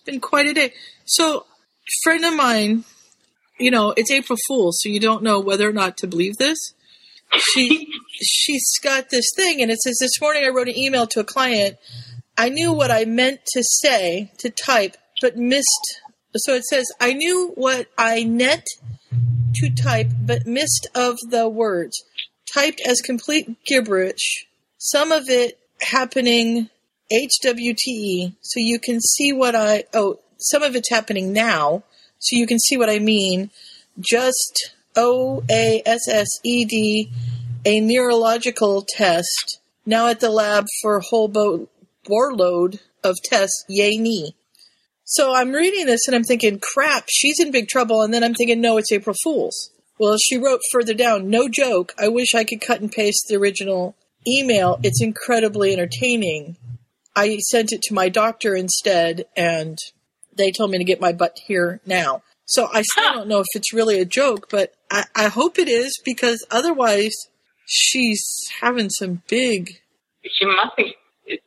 It's been quite a day. So, friend of mine, you know, it's April Fool's, so you don't know whether or not to believe this. She she's got this thing, and it says this morning I wrote an email to a client. I knew what I meant to say to type, but missed. So it says I knew what I meant to type, but missed of the words. Typed as complete gibberish. Some of it happening HWTE, so you can see what I. Oh, some of it's happening now, so you can see what I mean. Just O A S S E D, a neurological test. Now at the lab for whole boat load of tests. Yay me. So I'm reading this and I'm thinking, crap, she's in big trouble. And then I'm thinking, no, it's April Fool's. Well, she wrote further down, no joke. I wish I could cut and paste the original email. It's incredibly entertaining. I sent it to my doctor instead, and they told me to get my butt here now. So I still don't know if it's really a joke, but I, I hope it is because otherwise she's having some big. She must be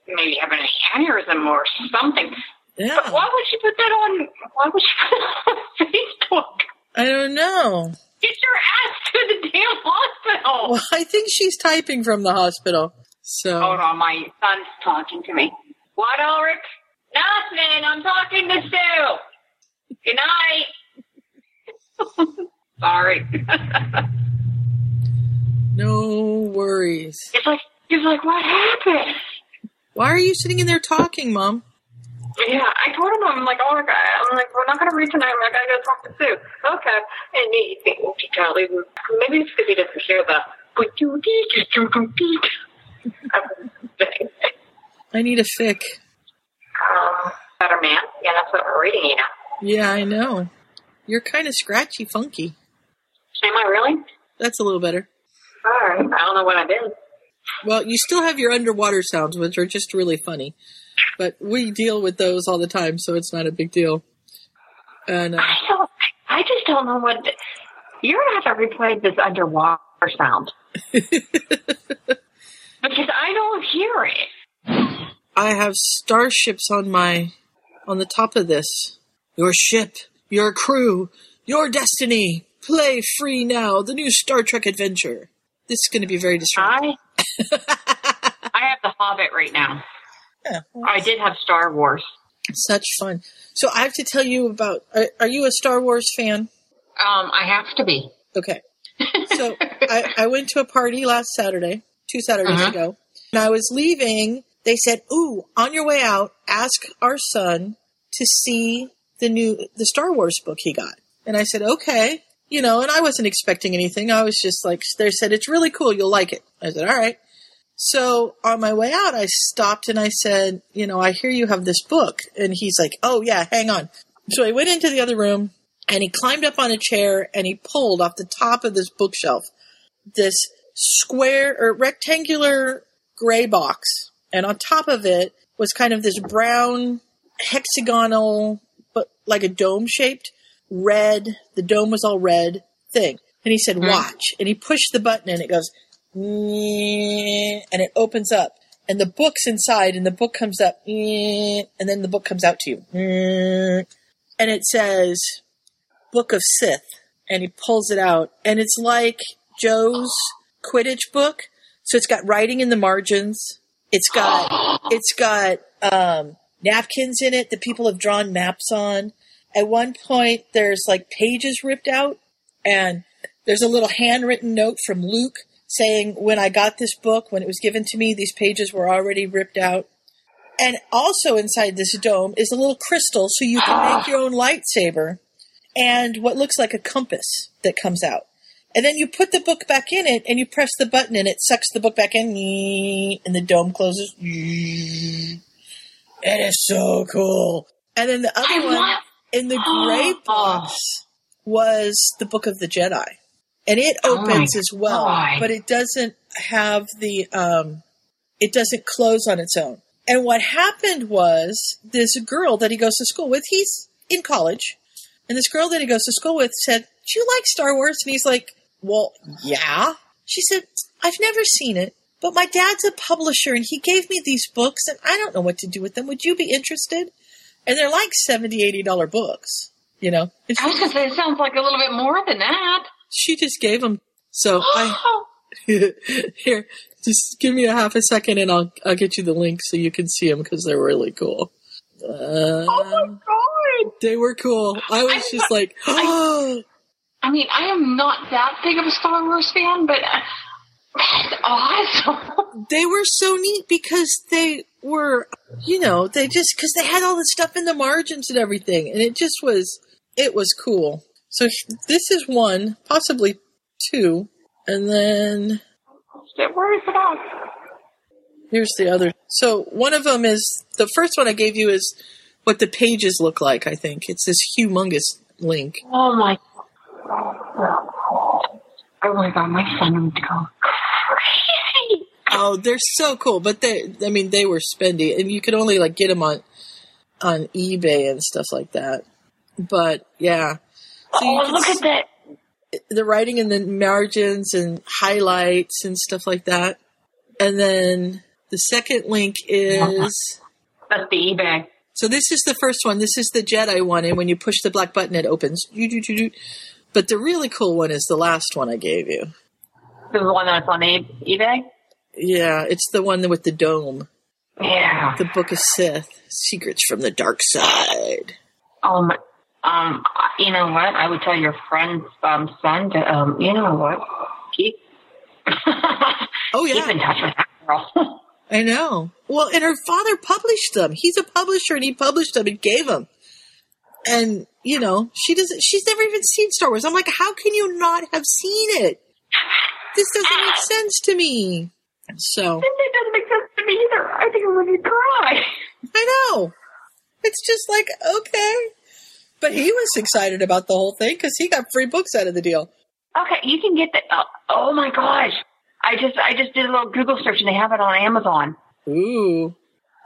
maybe having a aneurysm or something. Yeah. But why would she put that on? Why would she put it on Facebook? I don't know. Get your ass to the damn hospital. Well, I think she's typing from the hospital. So Hold on, my son's talking to me. What, Ulrich? Nothing. I'm talking to Sue. Good night. Sorry. no worries. It's like he's like, what happened? Why are you sitting in there talking, Mom? Yeah, I told him I'm like, oh, okay. I'm like, we're not gonna read tonight. I'm like, I gotta go talk to Sue. Okay, and he, he, he totally maybe it's because he doesn't hear the. I need a fic. Um, better man. Yeah, that's what we're reading, you know. Yeah, I know. You're kind of scratchy, funky. Am I really? That's a little better. All right. I don't know what I did. Well, you still have your underwater sounds, which are just really funny. But we deal with those all the time, so it's not a big deal. And uh, I don't. I just don't know what. You're gonna have to replay this underwater sound because I don't hear it. I have starships on my on the top of this. Your ship, your crew, your destiny. Play free now. The new Star Trek adventure. This is going to be very distracting. I I have the Hobbit right now. Yeah, well, I did have Star Wars. such fun. So I have to tell you about. Are, are you a Star Wars fan? Um, I have to be. Okay. So I, I went to a party last Saturday, two Saturdays Uh-huh. ago, and I was leaving. They said, "Ooh, on your way out, ask our son to see the new the Star Wars book he got." And I said, "Okay." You know, and I wasn't expecting anything. I was just like, they said, "It's really cool. You'll like it." I said, "All right." So on my way out, I stopped and I said, "You know, I hear you have this book." And he's like, "Oh yeah, hang on." So I went into the other room and he climbed up on a chair and he pulled off the top of this bookshelf this square or rectangular gray box. And on top of it was kind of this brown hexagonal but like a dome shaped red the dome was all red thing. And he said hmm. watch. And he pushed the button and it goes and it opens up. And the book's inside and the book comes up and then the book comes out to you. And it says Book of Sith, and he pulls it out, and it's like Joe's Quidditch book. So it's got writing in the margins. It's got it's got um, napkins in it that people have drawn maps on. At one point, there's like pages ripped out, and there's a little handwritten note from Luke saying, "When I got this book, when it was given to me, these pages were already ripped out." And also inside this dome is a little crystal so you can make your own lightsaber and what looks like a compass that comes out. And then you put the book back in it and you press the button and it sucks the book back in and the dome closes. It is so cool. And then the other one in the gray box was the Book of the Jedi. And it opens my as well, God. but it doesn't have the um it doesn't close on its own. And what happened was this girl that he goes to school with, he's in college, and this girl that he goes to school with said, Do you like Star Wars? And he's like, Well, yeah. She said, I've never seen it, but my dad's a publisher and he gave me these books and I don't know what to do with them. Would you be interested? and they're like 70 80 dollar books. You know, I was gonna say it sounds like a little bit more than that. she just gave them. So I here, just give me a half a second, and I'll I'll get you the link so you can see them because they're really cool. Uh, oh my god! they were cool. I was I'm just like, oh, I mean, I am not that big of a Star Wars fan, but uh, that's awesome. they were so neat because they were, you know, they just because they had all the stuff in the margins and everything, and it just was, it was cool. So this is one, possibly two, and then is it at? here's the other. So one of them is the first one I gave you is what the pages look like. I think it's this humongous link. Oh my. Oh my god, my son would go crazy. Oh, they're so cool, but they, I mean, they were spendy, and you could only like get them on on eBay and stuff like that. But yeah, so Oh, look at that. the writing in the margins and highlights and stuff like that. And then the second link is That's the eBay. so this is the first one. This is the Jedi one, and when you push the black button, it opens. But the really cool one is the last one I gave you. The one that's on eBay? Yeah, it's the one with the dome. Yeah. The Book of Sith, Secrets from the Dark Side. Um, um, you know what? I would tell your friend's um, son to, um, you know what? Keep, Oh yeah. keep in touch with that girl. I know. Well, and her father published them. He's a publisher, and he published them and gave them. And you know, she doesn't. She's never even seen Star Wars. I'm like, how can you not have seen it? This doesn't make sense to me. So it doesn't make sense to me either. I think I'm going to cry. I know. It's just like, okay. But he was excited about the whole thing because he got free books out of the deal. Okay, you can get the. Oh, oh my gosh! I just I just did a little Google search and they have it on Amazon. Ooh.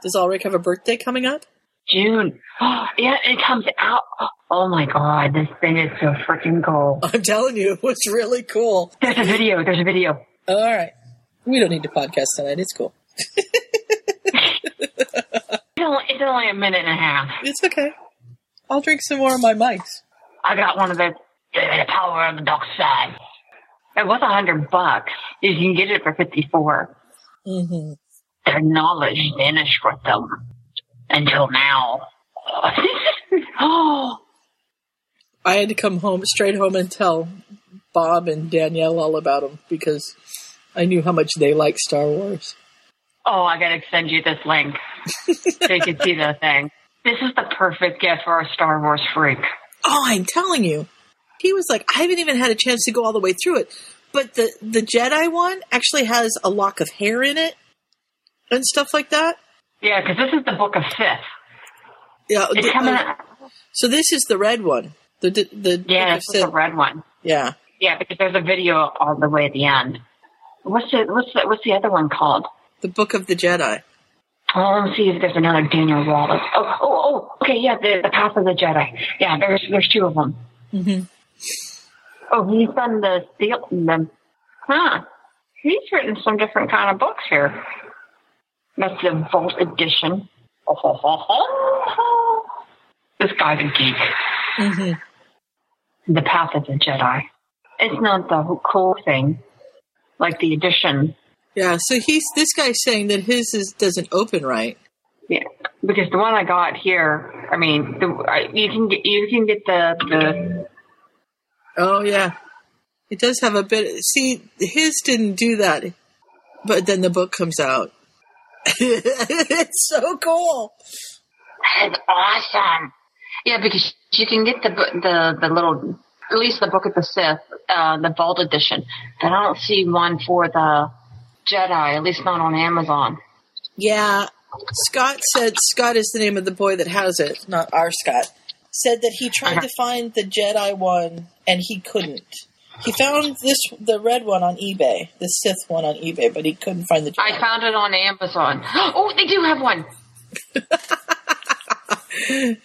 Does Ulrich have a birthday coming up? June. yeah, it comes out. Oh my god, this thing is so freaking cool. I'm telling you, it was really cool. There's a video. There's a video. All right. We don't need to podcast tonight. It's cool. It's only, a minute and a half. It's okay. I'll drink some more of my mice. I got one of those. The power of the dark side. It was a hundred bucks. You can get it for fifty-four. Mm-hmm. Their knowledge vanished with them until now. oh, I had to come home, straight home, and tell Bob and Danielle all about them because I knew how much they like Star Wars. oh! I gotta send you this link so you can see the thing. This is the perfect gift for a Star Wars freak. Oh, I'm telling you. He was like, I haven't even had a chance to go all the way through it. But the, the Jedi one actually has a lock of hair in it and stuff like that. Yeah, because this is the Book of Sith. Yeah. It's the- coming. uh, so this is the red one. The the, the Yeah, this is the red one. yeah. Yeah, because there's a video all the way at the end. What's the what's the what's the other one called? The Book of the Jedi. Oh, let me see if there's another Daniel Wallace. Oh, oh, oh. Okay, yeah, the the Path of the Jedi. Yeah, there's there's two of them. hmm Oh, he's done the seal. The, huh? He's written some different kind of books here. That's the Vault edition. Oh, ho, ho, ho. This guy's a geek. hmm The Path of the Jedi. It's not the cool thing, like the edition. Yeah. So he's this guy's saying that his is doesn't open right. Yeah, because the one I got here, I mean, the, I, you can get you can get the the Oh yeah. It does have a bit. See, his didn't do that, but then the book comes out. it's so cool. That's awesome. Yeah, because you can get the the the little at least the book of the Sith, uh, the Vault edition. But I don't see one for the Jedi, at least not on Amazon. Yeah. Scott said Scott is the name of the boy that has it, not our Scott. Said that he tried Uh-huh. to find the Jedi one and he couldn't. He found this the red one on eBay, the Sith one on eBay, but he couldn't find the Jedi. I found it on Amazon. Oh, they do have one.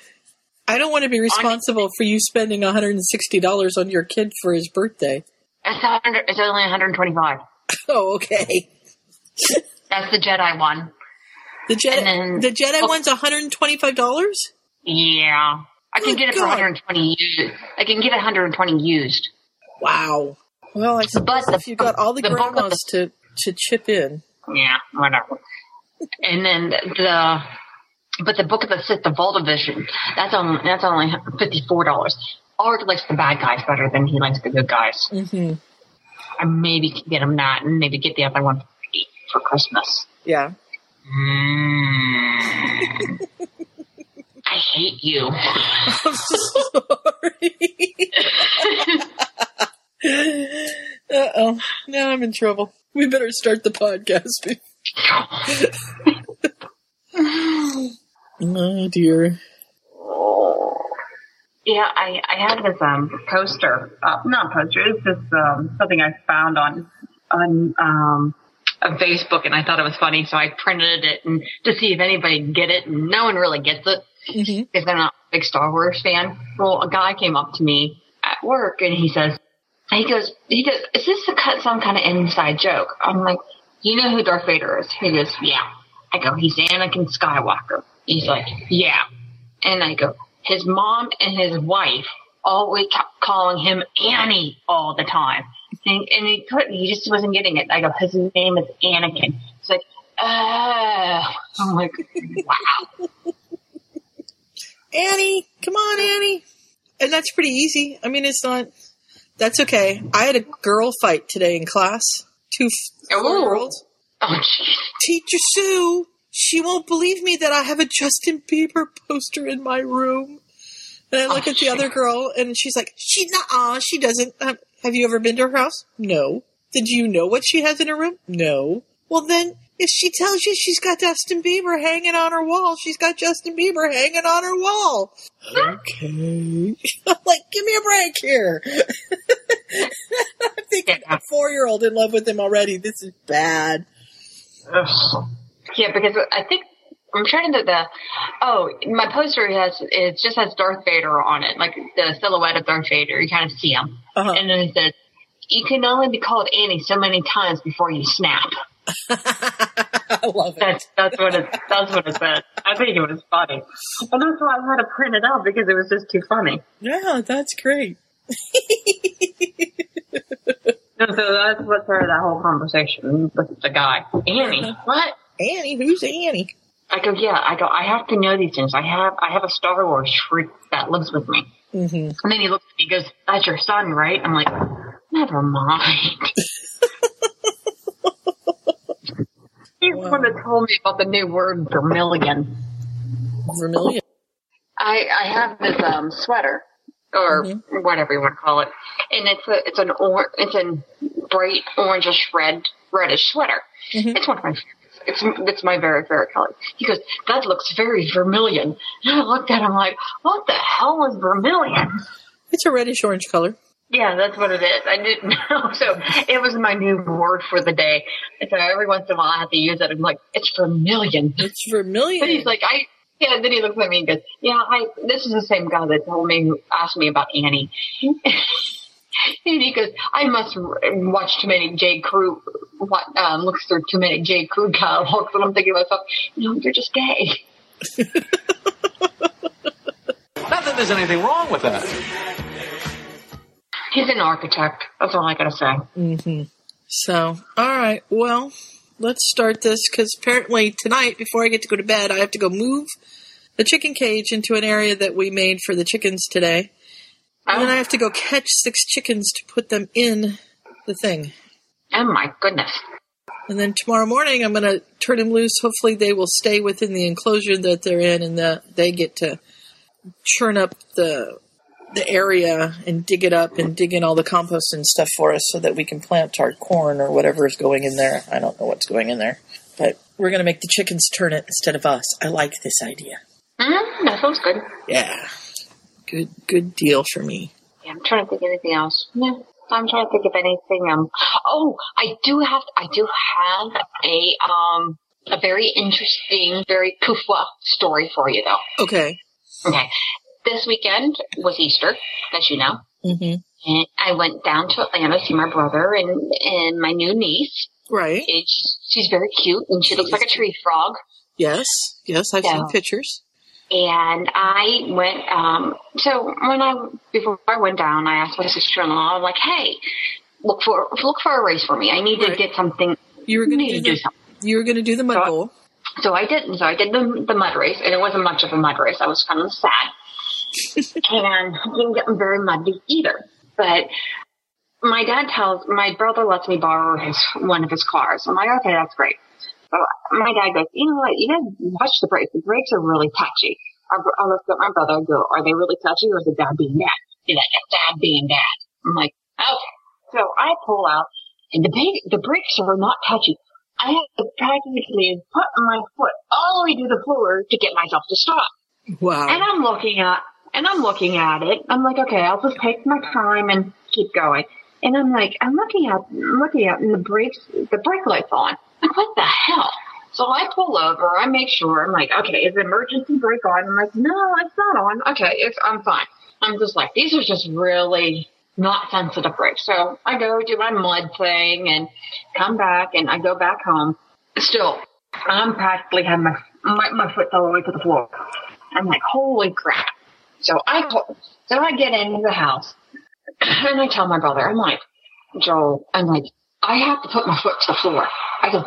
I don't want to be responsible for you spending $160 on your kid for his birthday. It's, it's only 125. Oh, okay. That's the Jedi one. The Jedi then- the Jedi oh. one's $125? Yeah. I can Good get it for 120 used. I can get 120 used. Wow. Well, I suppose But if you got all the, the bulk of grandmas to to chip in. Yeah, whatever. And then the, but the Book of the Sith, the Vault edition, that's only that's only fifty four dollars. Art likes the bad guys better than he likes the good guys. Mm-hmm. I maybe can get him that, and maybe get the other one for Christmas. Yeah. Mm. I hate you. I'm sorry. uh oh. Now I'm in trouble. We better start the podcast. oh dear. Yeah, I, I had this um poster, uh, not poster, it's just um, something I found on on um of Facebook, and I thought it was funny, so I printed it and to see if anybody get it, and no one really gets it hmm because they're not a big Star Wars fan. Well, a guy came up to me at work, and he says, he goes, he goes, is this a cut some kind of inside joke? I'm like, you know who Darth Vader is? He goes, yeah. I go, he's Anakin Skywalker. He's like, yeah. And I go, his mom and his wife always kept calling him Annie all the time. And, and he couldn't, he just wasn't getting it. I go, his name is Anakin. He's like, oh. I'm like, wow. Annie, come on, Annie. And that's pretty easy. I mean, it's not. That's okay. I had a girl fight today in class. Two four year olds. Oh, jeez. Teacher Sue, she won't believe me that I have a Justin Bieber poster in my room. And I look Oh, at the other girl, and she's like, "She, nah, she doesn't." Um, have you ever been to her house? No. Did you know what she has in her room? No. Well, then, if she tells you she's got Justin Bieber hanging on her wall, she's got Justin Bieber hanging on her wall. Okay. I'm like, give me a break here. I'm thinking Yeah. a four-year-old in love with him already. This is bad. Ugh. Yeah, because I think I'm trying to the oh my poster has it just has Darth Vader on it, like the silhouette of Darth Vader. You kind of see him, Uh-huh. and then it says, "You can only be called Annie so many times before you snap." I love it. That's that's what it that's what it said. I think it was funny, and that's why I had to print it out because it was just too funny. Yeah, that's great. And so that's what started that whole conversation with the guy. Annie, what? Annie, who's Annie? I go, yeah. I go, I have to know these things. I have, I have a Star Wars freak that lives with me. Mm-hmm. And then he looks at me, and goes, "That's your son, right?" I'm like, "Never mind." He's the one that told me about the new word vermilion. Vermilion. I I have this um sweater or whatever you want to call it, and it's a it's an or it's a bright orangish red reddish sweater. Mhm. It's one of my favorites. It's it's my very favorite color. He goes, "That looks very vermilion." And I looked at him like, "What the hell is vermilion?" It's a reddish orange color. Yeah, that's what it is. I didn't know. So it was my new word for the day. And so every once in a while I have to use it. I'm like, it's vermilion. It's vermilion. But he's like, I, yeah, then he looks at me and goes, yeah, I, this is the same guy that told me, who asked me about Annie. and he goes, I must watch too many J. Crew, what, um, looks through too many J. Crew catalogs. And I'm thinking to myself, no, you're just gay. Not that there's anything wrong with that. He's an architect. That's all I gotta say. Mm-hmm. So, all right. Well, let's start this because apparently tonight, before I get to go to bed, I have to go move the chicken cage into an area that we made for the chickens today. And then I have to go catch six chickens to put them in the thing. Oh my goodness. And then tomorrow morning, I'm going to turn them loose. Hopefully, they will stay within the enclosure that they're in, and that they get to churn up the the area and dig it up and dig in all the compost and stuff for us, so that we can plant our corn or whatever is going in there. I don't know what's going in there, but we're going to make the chickens turn it instead of us. I like this idea. Mm, that sounds good. Yeah, good good deal for me. Yeah, I'm trying to think of anything else. Yeah, I'm trying to think of anything. Um, oh, I do have, I do have a um, a very interesting, very poofwa story for you, though. Okay. Okay, this weekend was Easter, as you know, hmm and I went down to Atlanta to see my brother and and my new niece. Right. And she's, she's very cute, and she looks like a tree frog. Yes. Yes. I've Yeah. seen pictures. and I went. Um, so when I before I went down, I asked my sister-in-law, I'm like, "Hey, look for look for a race for me. I need to get something. You were going to do do the, something." you were going to do the mud So I- So I didn't. So I did the the mud race, and it wasn't much of a mud race. I was kind of sad, and didn't get very muddy either. But my dad tells my brother lets me borrow his one of his cars. I'm like, okay, that's great. So my dad goes, you know what? You gotta watch the brakes. The brakes are really touchy. I, looked at my brother. I go, are they really touchy, or is it dad being dad? He's like, it's dad being dad. I'm like, okay. So I pull out, and the the brakes are not touchy. I have to practically put my foot all the way to the floor to get myself to stop. Wow. And I'm looking at, and I'm looking at it. I'm like, okay, I'll just take my time and keep going. And I'm like, I'm looking at, looking at, and the brakes, the brake light's on. Like, what the hell? So I pull over. I make sure. I'm like, okay, is the emergency brake on? I'm like, no, it's not on. Okay, it's, I'm fine. I'm just like, these are just really not sensitive brakes. So I go do my mud thing and come back, and I go back home. Still, I'm practically have my my, my foot all the way to the floor. I'm like, holy crap. So I call, so I get into the house and I tell my brother, I'm like, Joel, I'm like, I have to put my foot to the floor. I go,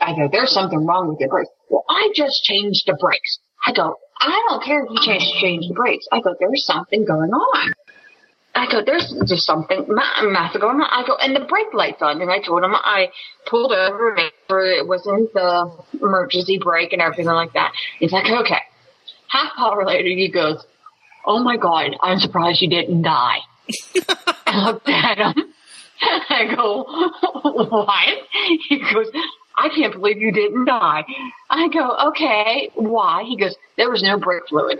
I go, there's something wrong with your brakes. Well, I just changed the brakes. I go, I don't care if you change change the brakes. I go, there's something going on. I go, there's just something ma- massive going on. I go, and the brake light's on. And I told him I pulled over, sure it wasn't the emergency brake and everything like that. He's like, okay. Half hour later, he goes, oh my God, I'm surprised you didn't die. I looked at him. I go, what? He goes, I can't believe you didn't die. I go, okay, why? He goes, there was no brake fluid.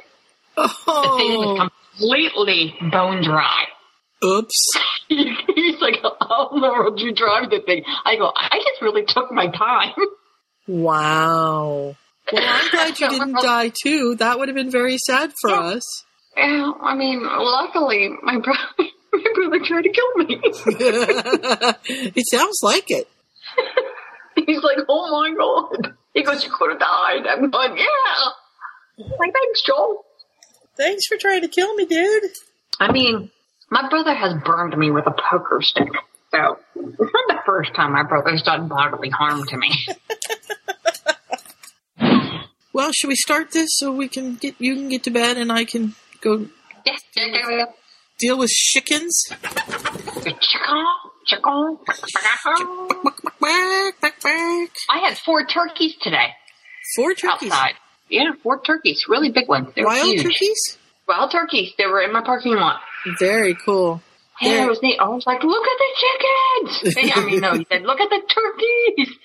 The thing was Oh, completely bone dry. oops. He's like, oh, how in the world did you drive the thing? I go, I just really took my time. Wow. Well, I'm glad you didn't die too. That would have been very sad for Yeah. us. Yeah, I mean, luckily, my brother, my brother tried to kill me. it sounds like it. He's like, oh my god. He goes, you could have died. I'm going, yeah. I'm like, thanks, Joel. Thanks for trying to kill me, dude. I mean, my brother has burned me with a poker stick. So, it's not the first time my brother's done bodily harm to me. Well, should we start this so we can get you can get to bed and I can go Yes, we go. deal with chickens? Chicken, chicken. I had four turkeys today Four turkeys. outside. Yeah, four turkeys, really big ones. They were Wild huge. turkeys? Wild turkeys. They were in my parking lot. Very cool. Yeah, it was neat. I was like, look at the chickens. I mean, no, he said, look at the turkeys.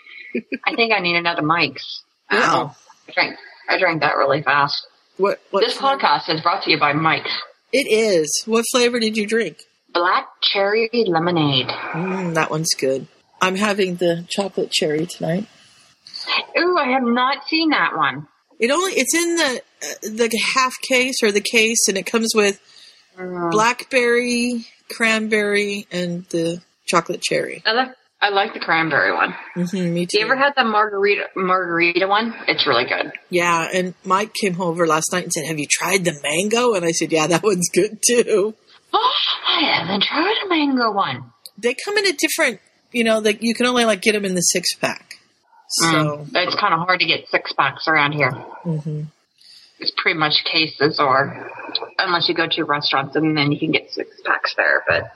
I think I need another Mike's. Wow. I drank, I drank that really fast. What what This podcast is brought to you by Mike's. It is. What flavor did you drink? Black cherry lemonade. Mm, that one's good. I'm having the chocolate cherry tonight. Ooh, I have not seen that one. It only it's in the uh, the half case or the case, and it comes with Mm. blackberry, cranberry, and the chocolate cherry. I I like the cranberry one. hmm me too. You ever had the margarita margarita one? It's really good. yeah, and Mike came over last night and said, "Have you tried the mango?" And I said, "Yeah, that one's good too." Oh, I haven't tried a mango one. They come in a different, you know, that you can only like get them in the six pack. So Mm. It's kind of hard to get six packs around here. mhm. It's pretty much cases, or unless you go to restaurants and then you can get six packs there. But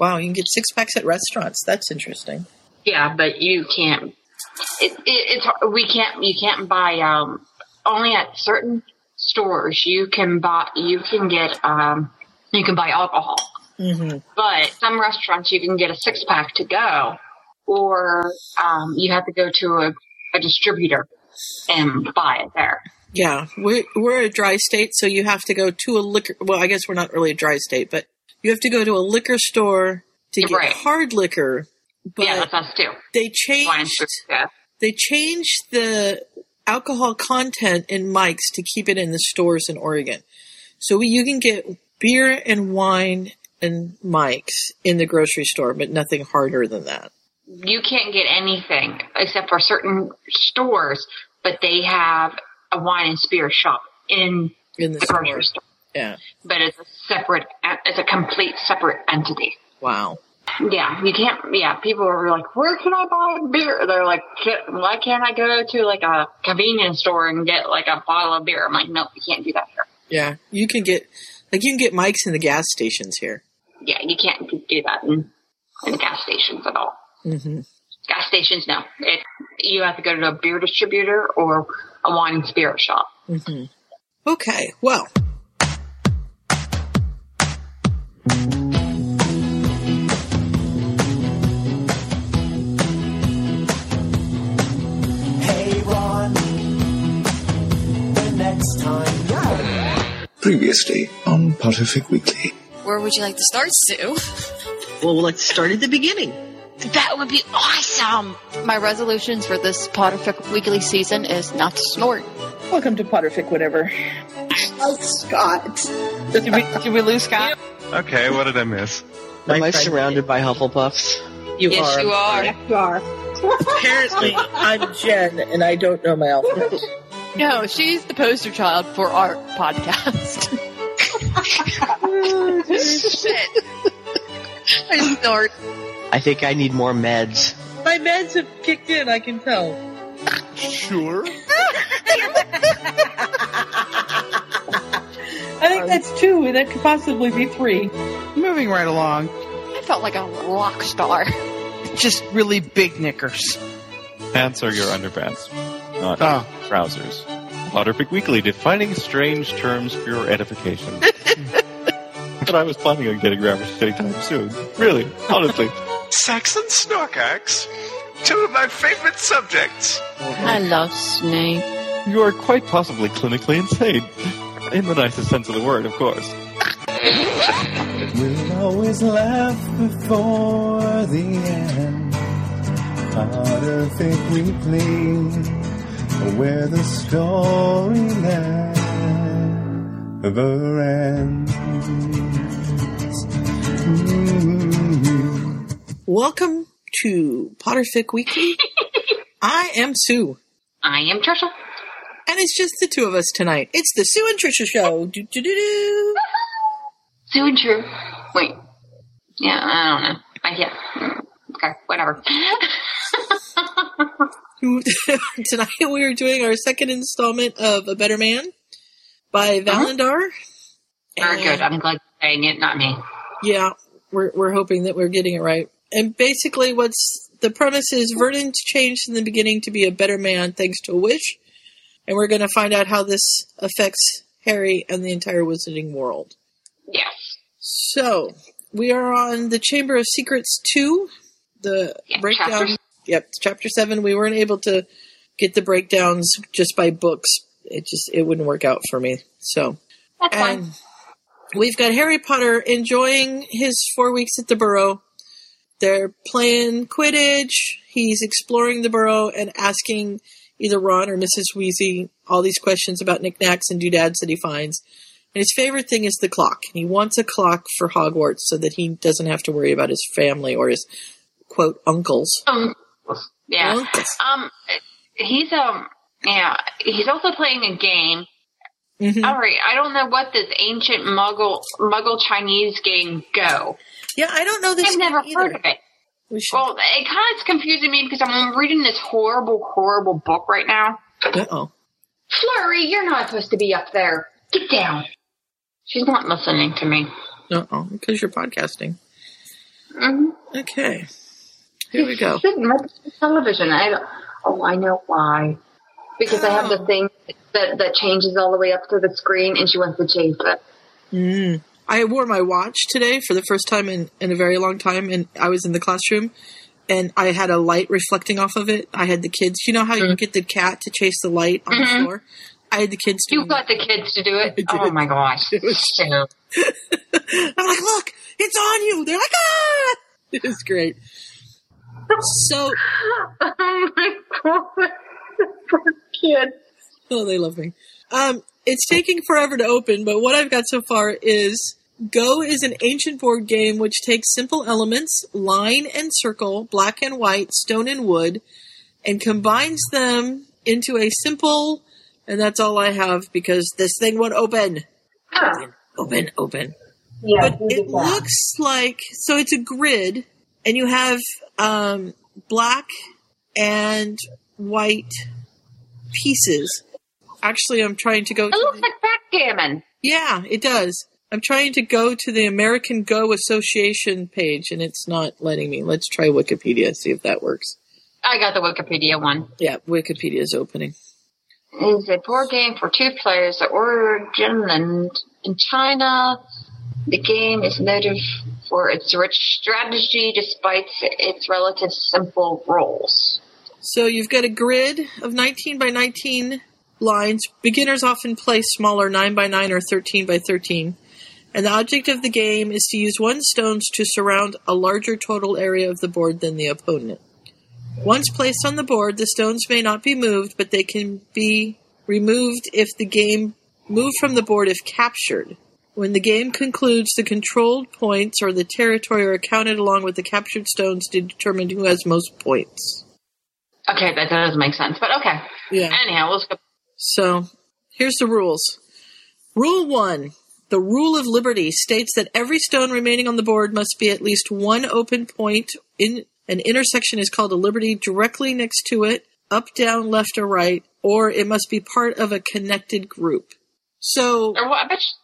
wow, you can get six packs at restaurants. That's interesting. yeah, but you can't. It, it, it's we can't. You can't buy um only at certain stores. You can buy. You can get um. You can buy alcohol. hmm but some restaurants you can get a six pack to go, or um, you have to go to a, a distributor and buy it there. Yeah, we're we're a dry state, so you have to go to a liquor. Well, I guess we're not really a dry state, but you have to go to a liquor store to get Right. hard liquor. But yeah, that's us too. they changed yeah. they changed the alcohol content in Mike's to keep it in the stores in Oregon. So we, you can get beer and wine and Mike's in the grocery store, but nothing harder than that. You can't get anything except for certain stores, but they have a wine and spirit shop in In the the grocery store, Yeah. but it's a separate, it's a complete separate entity. Wow. Yeah, you can't. Yeah, people are like, "Where can I buy beer?" They're like, "Why can't I go to like a convenience store and get like a bottle of beer?" I'm like, "No, you can't do that here. Yeah. You can get like you can get Mike's in the gas stations here. Yeah, you can't do that in, in the gas stations at all. Mm-hmm. Gas stations, no. It, you have to go to a beer distributor or a wine and spirit shop. Mm-hmm. Okay. Well. Previously on Potterfic Weekly. Where would you like to start, Sue? Well, let's start at the beginning. That would be awesome. My resolutions for this Potterfic weekly season is not to snort. Welcome to Potterfic, whatever. Oh, Scott. Did we, did we lose Scott? Okay, what did I miss? Am I surrounded by Hufflepuffs? You yes, are. you are. Yes, You are. Apparently, I'm Jen, and I don't know my alphabet. No, she's the poster child for our podcast. Shit. I snort. I think I need more meds. My meds have kicked in. I can tell. Sure. I think that's two, and that could possibly be three. Moving right along. I felt like a rock star. Just really big knickers. Pants are your underpants, not Oh. trousers. Potterfic Weekly, defining strange terms for your edification. but I was planning on getting Ravish anytime soon. Really, honestly. Sex and Snorkacks, two of my favorite subjects. I love Snape. You are quite possibly clinically insane. In the nicest sense of the word, of course. We'll always laugh before the end. Potterfic Weekly, where the story never ends. Mm. Welcome to Potterfic Weekly. I am Sue, I am Trisha. and it's just the two of us tonight. It's the Sue and Trisha show. Do do do do. Sue and True. Wait. Yeah, I don't know. I yeah. mm, Okay, whatever. Tonight we are doing our second installment of A Better Man by uh-huh. Valandar. Very good. I'm glad you're saying it, not me. Yeah, we're we're hoping that we're getting it right. And basically, what's the premise is Vernon's changed in the beginning to be a better man thanks to a wish, and we're going to find out how this affects Harry and the entire Wizarding world. Yes. So we are on the Chamber of Secrets two, the Yeah, breakdown. Yep, chapter seven. We weren't able to get the breakdowns just by books. It just it wouldn't work out for me. So That's fine. we've got Harry Potter enjoying his four weeks at the Burrow. They're playing Quidditch. He's exploring the Burrow and asking either Ron or Mrs. Weasley all these questions about knickknacks and doodads that he finds. And his favorite thing is the clock. And he wants a clock for Hogwarts so that he doesn't have to worry about his family or his quote uncles. Um, yeah. Um, he's um, yeah, he's also playing a game. Mhm. All right, I don't know what this ancient Muggle Muggle Chinese game go. Yeah, I don't know this. I've never either. heard of it. We should. Well, it kind of is confusing me because I'm reading this horrible, horrible book right now. Uh oh. Flurry, you're not supposed to be up there. Get down. She's not listening to me. Uh oh. Because you're podcasting. Mm-hmm. Okay. Here we go. Next television. I oh, I know why. Because I have the thing that that changes all the way up to the screen, and she wants to change it. Mm. I wore my watch today for the first time in, in a very long time, and I was in the classroom, and I had a light reflecting off of it. I had the kids. You know how you get the cat to chase the light on the Mhm. floor? I had the kids You got the kids to do it. Oh my gosh! It was-. I'm like, look, it's on you. They're like, ah! It was great. So, oh my god, poor kid. oh, they love me. Um, it's taking forever to open, but what I've got so far is Go is an ancient board game which takes simple elements, line and circle, black and white, stone and wood, and combines them into a simple And that's all I have because this thing won't open. Huh. Open, open. Yeah, but it looks like so it's a grid and you have um, black and white pieces actually i'm trying to go It looks like backgammon. yeah it does i'm trying to go to the american go association page and it's not letting me let's try wikipedia see if that works I got the Wikipedia one. yeah wikipedia is opening It is a board game for two players. The origin in China, the game is noted for its rich strategy despite its relative simple rules. So you've got a grid of 19 by 19 lines. Beginners often play smaller 9 by 9 or 13 by 13. And the object of the game is to use one stones to surround a larger total area of the board than the opponent. Once placed on the board, the stones may not be moved, but they can be removed if the game moved from the board if captured. When the game concludes, the controlled points or the territory are counted along with the captured stones to determine who has most points. Okay, that does make sense, but okay. Yeah. Anyhow, let's go. So here's the rules. Rule one The rule of liberty states that every stone remaining on the board must be at least one open point. In an intersection is called a liberty directly next to it, up, down, left, or right, or it must be part of a connected group. So Or what? I bet you-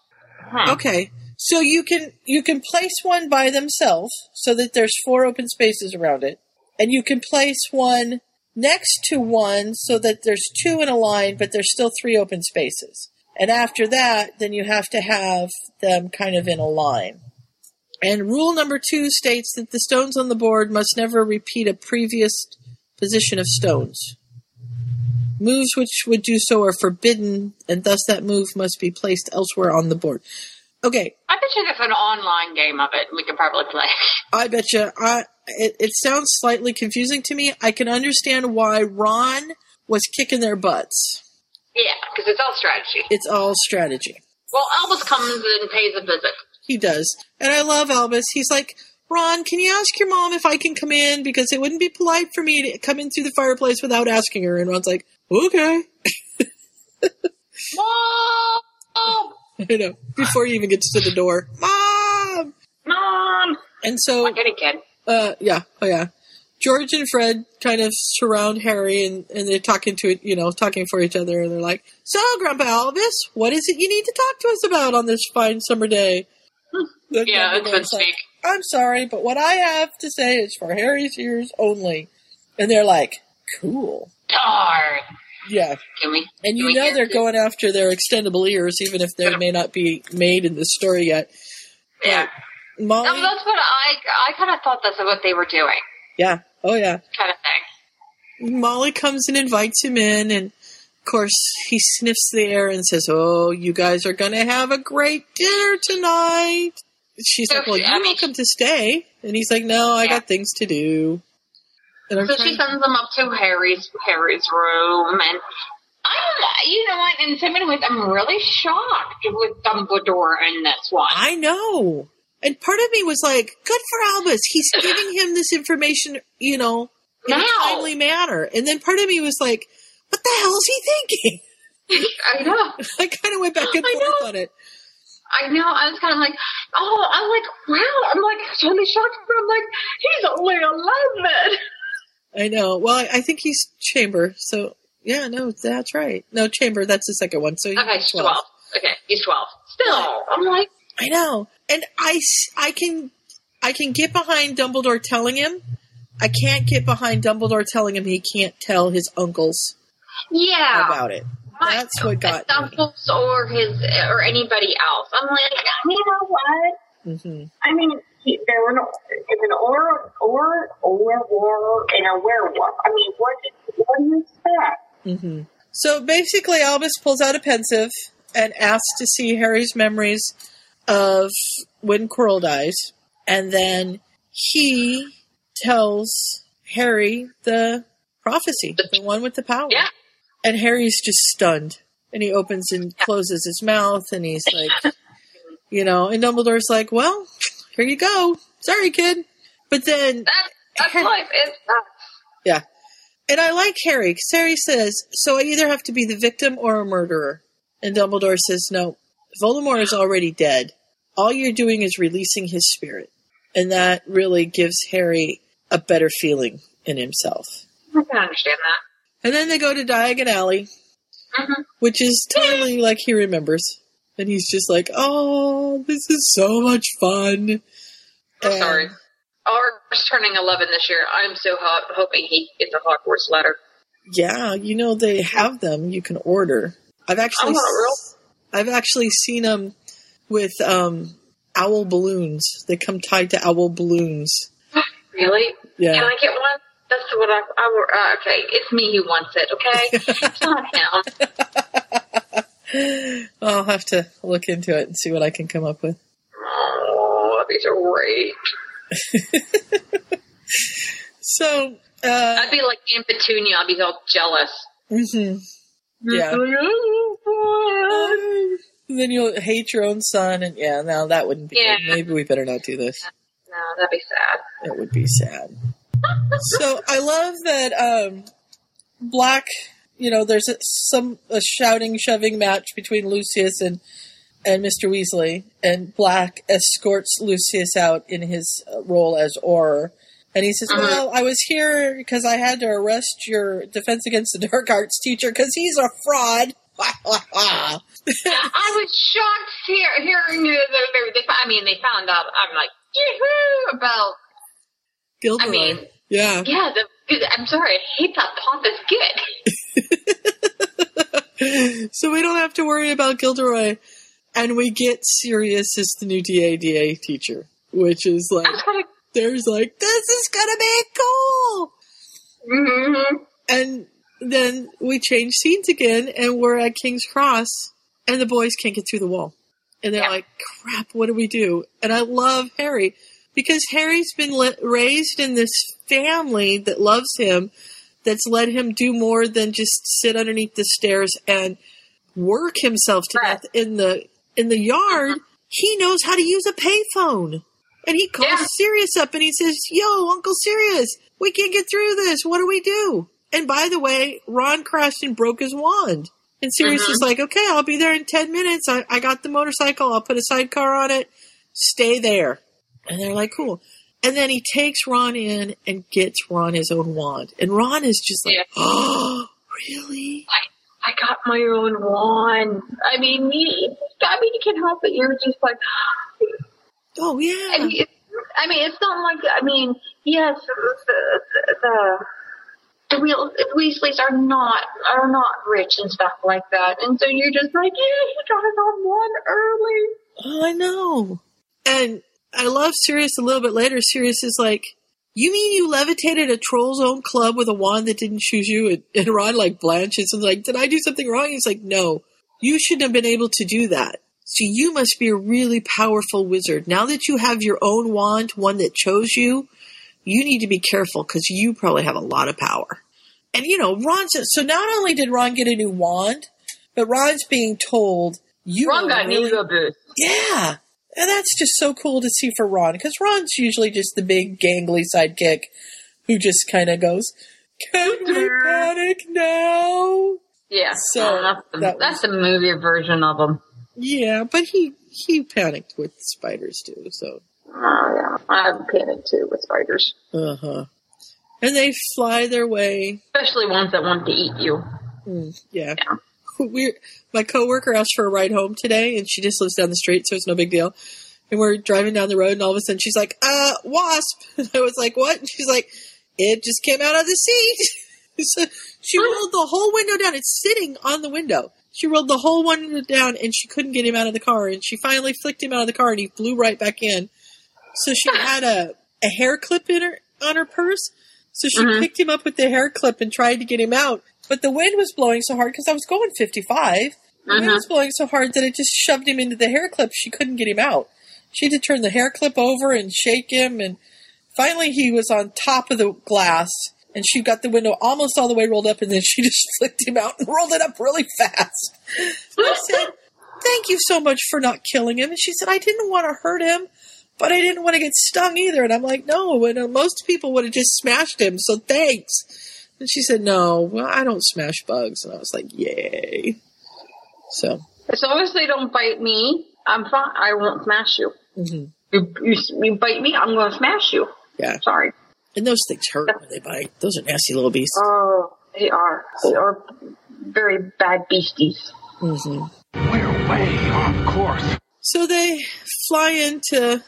huh. Okay. So you can you can place one by themselves so that there's four open spaces around it. And you can place one next to one so that there's two in a line but there's still three open spaces. And after that, then you have to have them kind of in a line. And rule number 2 states that the stones on the board must never repeat a previous position of stones. Moves which would do so are forbidden, and thus that move must be placed elsewhere on the board. Okay, I bet you there's an online game of it we could probably play. I bet you. I, it, it sounds slightly confusing to me. I can understand why Ron was kicking their butts. Yeah, because it's all strategy. It's all strategy. Well, Albus comes and pays a visit. He does. And I love Albus. He's like, Ron, can you ask your mom if I can come in? Because it wouldn't be polite for me to come in through the fireplace without asking her. And Ron's like, okay. Mom! I know. Before he even gets to the door. Mom! Mom! And so. Like any kid. Uh, yeah, oh yeah. George and Fred kind of surround Harry and, and they're talking to it, you know, talking for each other, and they're like, "So, Grandpa Albus, what is it you need to talk to us about on this fine summer day?" Yeah, it's been speak. I'm sorry, but what I have to say is for Harry's ears only. And they're like, "Cool, Darn. yeah." Can we? And you we know they're this? going after their extendable ears, even if they may not be made in the story yet. Yeah. Molly, No, that's what I. I kind of thought that's what they were doing, yeah, oh yeah. kind of thing. Molly comes and invites him in, and of course he sniffs the air and says, "Oh, you guys are going to have a great dinner tonight." She's So like, "Well, you're mean, welcome to stay," and he's like, "No, I got things to do." So she sends them up to Harry's Harry's room, and I'm, you know what? In so many ways, I'm really shocked with Dumbledore in this one. I know. And part of me was like, "Good for Albus. He's giving him this information, you know, in a Now. timely manner." And then part of me was like, "What the hell is he thinking?" I know. I kind of went back and forth on it. I know. I was kind of like, oh, I'm like, wow. I'm like totally shocked, but I'm like, he's only eleven. I know. Well, I, I think he's Chamber. So yeah, no, that's right. No, Chamber. That's the second one. So Okay, he's he's twelve. Okay, he's twelve. Still, I'm like, I know, and I, I can, I can get behind Dumbledore telling him. I can't get behind Dumbledore telling him he can't tell his uncles yeah. about it. That's what got. Dumbledore or his or anybody else. I'm like, you know what? hmm I mean, he, there were no, it's an or, or, or, or, and a werewolf. I mean, what, what do you expect? hmm So basically, Albus pulls out a Pensieve and asks to see Harry's memories of when Quirrell dies, and then he tells Harry the prophecy, the one with the power. Yeah. And Harry's just stunned, and he opens and closes his mouth, and he's like, you know, and Dumbledore's like, "Well, here you go. Sorry, kid." But then That, that's life. It's yeah. And I like Harry because Harry says, "So I either have to be the victim or a murderer." And Dumbledore says, "No, Voldemort is already dead. All you're doing is releasing his spirit." And that really gives Harry a better feeling in himself. I can understand that. And then they go to Diagon Alley, mm-hmm. which is totally like he remembers. And he's just like, oh, this is so much fun. I'm And- sorry. Ours turning 11 this year. I'm so ho- hoping he gets a Hogwarts letter. Yeah, you know they have them. You can order. I've actually, Oh, I've actually seen them with um, owl balloons. They come tied to owl balloons. Really? Yeah. Can I get one? That's what I. I uh, okay, it's me who wants it. Okay, it's not him. I'll have to look into it and see what I can come up with. Oh, that'd be so great. So, uh, I'd be like Aunt Petunia. I'd be all jealous. mhm. yeah. And then you'll hate your own son, and yeah, now that wouldn't be. Yeah. Good. Maybe we better not do this. No, that'd be sad. It would be sad. so I love that um, Black. You know, there's a, some a shouting, shoving match between Lucius and and Mr. Weasley, and Black escorts Lucius out in his uh, role as Auror. And he says, "Well, I was here because I had to arrest your Defense Against the Dark Arts teacher because he's a fraud." I was shocked hear, hearing the, I mean, they found out. I'm like, yoo about. Gilderoy. I mean, yeah. yeah. The, I'm sorry, I hate that pompous kid. so we don't have to worry about Gilderoy, and we get Sirius as the new DADA teacher, which is like there's like this is gonna be cool, Mm-hmm. and then we change scenes again, and we're at King's Cross, and the boys can't get through the wall, and they're like, "Crap, what do we do?" And I love Harry because Harry's been le- raised in this family that loves him, that's let him do more than just sit underneath the stairs and work himself to death in the in the yard. He knows how to use a payphone. And he calls Sirius up and he says, Yo, Uncle Sirius, we can't get through this. What do we do? And by the way, Ron crashed and broke his wand. And Sirius Mhm. is like, Okay, I'll be there in 10 minutes. I, I got the motorcycle. I'll put a sidecar on it. Stay there. And they're like, Cool. And then he takes Ron in and gets Ron his own wand. And Ron is just like, Oh, really? I got my own wand. I mean, you, I mean, you can't help it. You're just like, oh yeah. I mean, it's, I mean, it's not like I mean, yes, the the the, Weasleys are not are not rich and stuff like that, and so you're just like, yeah, he got his own one early. Oh, I know. And I love Sirius a little bit later. Sirius is like, You mean you levitated a troll's own club with a wand that didn't choose you? And, and Ron like blanches and like, Did I do something wrong? He's like, No, you shouldn't have been able to do that. So you must be a really powerful wizard. Now that you have your own wand, one that chose you, you need to be careful because you probably have a lot of power. And you know, Ron says, so not only did Ron get a new wand, but Ron's being told, you Ron got really- ego boost. yeah. And that's just so cool to see for Ron because Ron's usually just the big gangly sidekick who just kind of goes, Can we panic now? Yeah, So, so that's the, that that's the movie version of them. Yeah, but he he panicked with spiders too, so. Oh yeah, I have panicked too with spiders, Uh huh. And they fly their way. especially ones that want to eat you. Mm, yeah. We my coworker asked for a ride home today, and she just lives down the street, so it's no big deal. And we're driving down the road, and all of a sudden she's like, "Uh, wasp!" And I was like, "What?" And she's like, "It just came out of the seat." so she rolled the whole window down. It's sitting on the window. She rolled the whole window down, and she couldn't get him out of the car. And she finally flicked him out of the car, and he flew right back in. So she had a a hair clip in her on her purse. So she Mhm. picked him up with the hair clip and tried to get him out. But the wind was blowing so hard because I was going 55. The wind Mhm. was blowing so hard that it just shoved him into the hair clip. She couldn't get him out. She had to turn the hair clip over and shake him. And finally, he was on top of the glass. And she got the window almost all the way rolled up. And then she just flicked him out and rolled it up really fast. I said, Thank you so much for not killing him. And she said, I didn't want to hurt him, but I didn't want to get stung either. And I'm like, No. And most people would have just smashed him. So thanks. And she said, no, well, I don't smash bugs. And I was like, yay. So, As long as they don't bite me, I'm fine. I won't smash you. mhm. You, you, you bite me, I'm going to smash you. yeah. Sorry. And those things hurt when they bite. Those are nasty little beasts. Oh, they are. They are very bad beasties. hmm We're way off course. So they fly into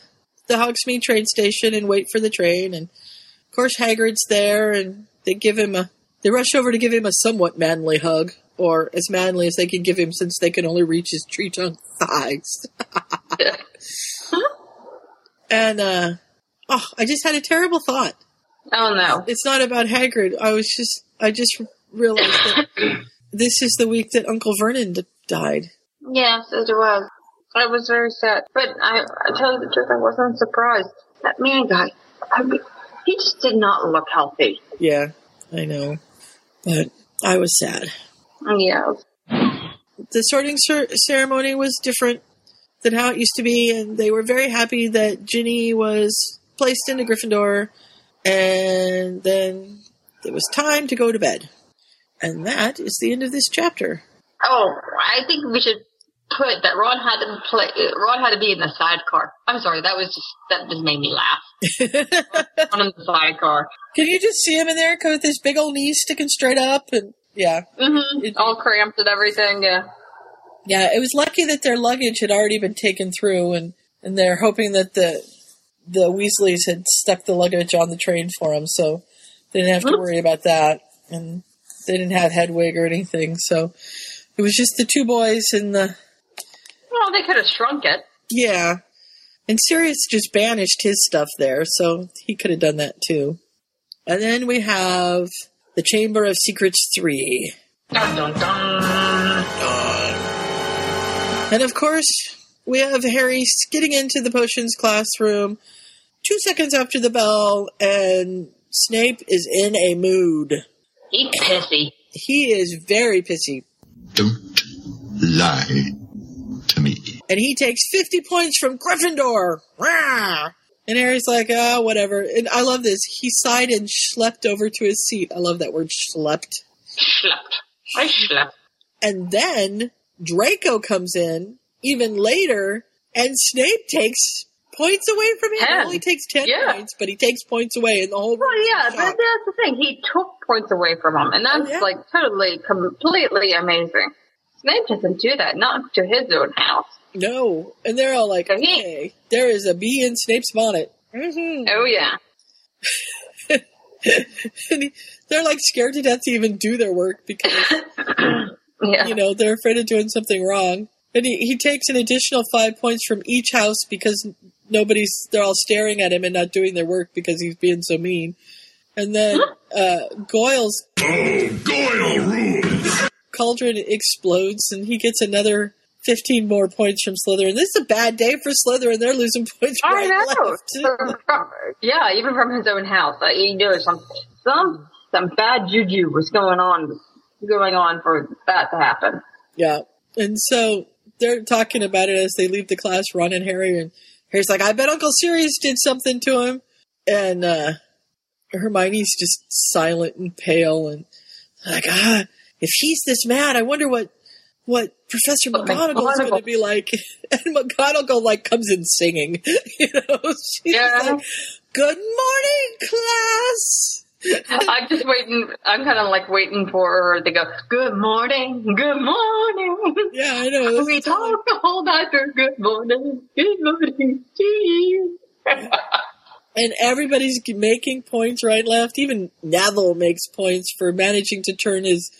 the Hogsmeade train station and wait for the train. And of course, Hagrid's there, and they give him a. They rush over to give him a somewhat manly hug, or as manly as they can give him, since they can only reach his tree trunk thighs. and uh, oh, I just had a terrible thought. Oh no. It's not about Hagrid. I was just, I just realized that this is the week that Uncle Vernon d- died. Yes, it was. I was very sad. But I, I tell you the truth, I wasn't surprised. That man guy, I mean, he just did not look healthy. Yeah, I know, but I was sad. Yeah. the sorting cer- ceremony was different than how it used to be, and they were very happy that Ginny was placed into Gryffindor, and then it was time to go to bed. And that is the end of this chapter. Oh, I think we should put that Ron had to play. Ron had to be in the sidecar. I'm sorry, that was just that just made me laugh. Ron in the sidecar. Can you just see him in there with his big old knees sticking straight up? And yeah, Mm-hmm. All cramped and everything. Yeah. yeah, it was lucky that their luggage had already been taken through, and and they're hoping that the the Weasleys had stuck the luggage on the train for them, so they didn't have to worry about that, and they didn't have Hedwig or anything, so it was just the two boys and the Well, they could have shrunk it. yeah, and Sirius just banished his stuff there, so he could have done that too. And then we have the Chamber of Secrets three. Dun dun dun. And of course, we have Harry getting into the potions classroom two seconds after the bell, and Snape is in a mood. He's pissy. He is very pissy. Don't lie to me. And he takes 50 points from Gryffindor. Rah! And Harry's like, ah, whatever. And I love this. He sighed and schlepped over to his seat. I love that word, schlepped. Schlepped. I schlepped. And then Draco comes in even later, and Snape takes points away from him. He only takes 10 Yeah. points, but he takes points away, in the whole Well, yeah, that, that's the thing. He took points away from him, and that's Oh, yeah. like totally, completely amazing. Snape doesn't do that, not to his own house. No, and they're all like, So he- "Okay, there is a bee in Snape's bonnet." hmm Oh yeah. and he, they're like scared to death to even do their work because Yeah. you know they're afraid of doing something wrong. And he, he takes an additional five points from each house because nobody's they're all staring at him and not doing their work because he's being so mean. And then uh, Goyle's Oh, Goyle rules! Cauldron explodes and he gets another 15 more points from Slytherin. This is a bad day for Slytherin. They're losing points I right know. left. From- from- yeah, even from his own house. Like, you know, some some some bad juju was going on going on for that to happen. Yeah. And so they're talking about it as they leave the class, Ron and Harry, and Harry's like, I bet Uncle Sirius did something to him. And uh Hermione's just silent and pale and like, ah, if he's this mad, I wonder what what Professor oh What McGonagall's McGonagall- gonna be like. And McGonagall like comes in singing. You know, she's Yeah. like, Good morning, class. I'm just waiting. I'm kind of like waiting for her to go. Good morning. Good morning. Yeah, I know. We is totally- talk the whole night through. Good morning. Good morning to you. and everybody's making points right left. Even Neville makes points for managing to turn his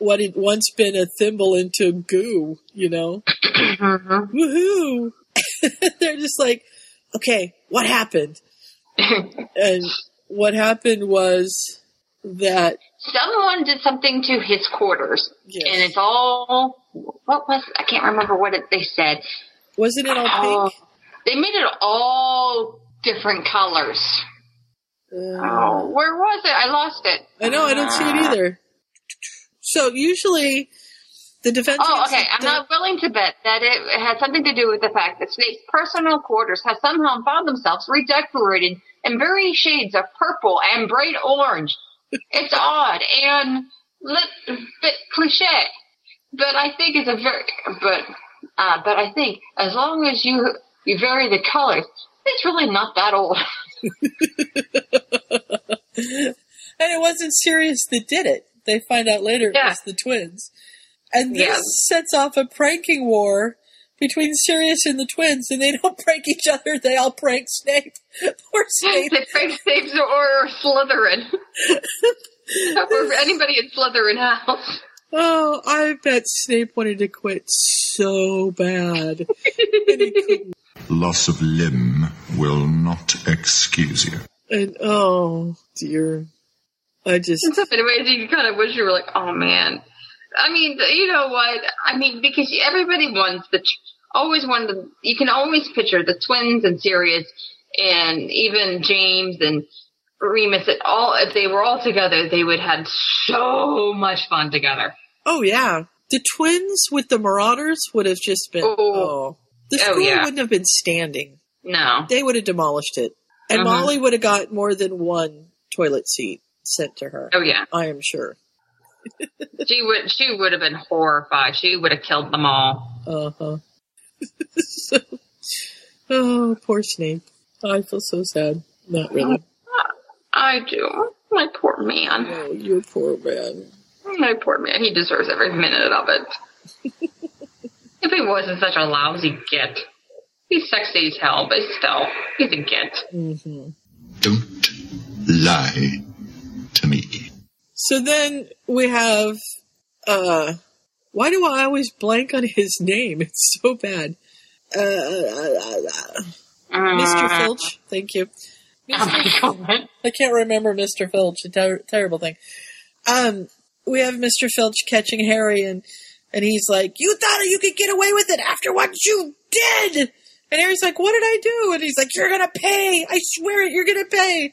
what had once been a thimble into goo. You know, Mm-hmm. woohoo! They're just like, okay, what happened? and what happened was that Someone did something to his quarters, Yes. and it's all. What was? I can't remember what it, they said. wasn't it all Oh, pink? they made it all different colors. Uh, Oh, where was it? I lost it. I know, I don't see it either. So usually, the defense. Oh, okay. I'm not willing to bet that it had something to do with the fact that Snape's personal quarters have somehow found themselves redecorated in various shades of purple and bright orange. It's odd and lit, bit cliche, but I think it's a very but uh, but I think as long as you you vary the colors, it's really not that old. And it wasn't Sirius that did it. They find out later it was the twins. And this Yeah. sets off a pranking war between Sirius and the twins, and they don't prank each other, they all prank Snape. Poor Snape. they prank Snape or Slytherin. or anybody in Slytherin house. Oh, I bet Snape wanted to quit so bad. Loss of limb will not excuse you. And oh dear. I just In so many ways, you kind of wish you were like, oh man. I mean, you know what? I mean, because everybody wants the, always wanted, you can always picture the twins and Sirius and even James and Remus at all, if they were all together, they would have so much fun together. Oh yeah. The twins with the Marauders would have just been oh. The Oh, school yeah. wouldn't have been standing. No. They would have demolished it. And Mhm. Molly would have got more than one toilet seat sent to her. Oh yeah. I am sure. She would, she would have been horrified. She would have killed them all. Uh huh. so, oh, poor Snape. I feel so sad. Not really. I do. My poor man. Oh, you poor man. My poor man. He deserves every minute of it. if he wasn't such a lousy git. He's sexy as hell, but still, he's a git. Mm-hmm. Don't lie to me. So then we have. uh Why do I always blank on his name? It's so bad. Uh, uh, Mr. Filch. Thank you. Mr. I can't remember Mr. Filch. A ter- terrible thing. Um, we have Mr. Filch catching Harry, and and he's like, "You thought you could get away with it after what you did." And Harry's like, "What did I do?" And he's like, "You're gonna pay. I swear it. You're gonna pay."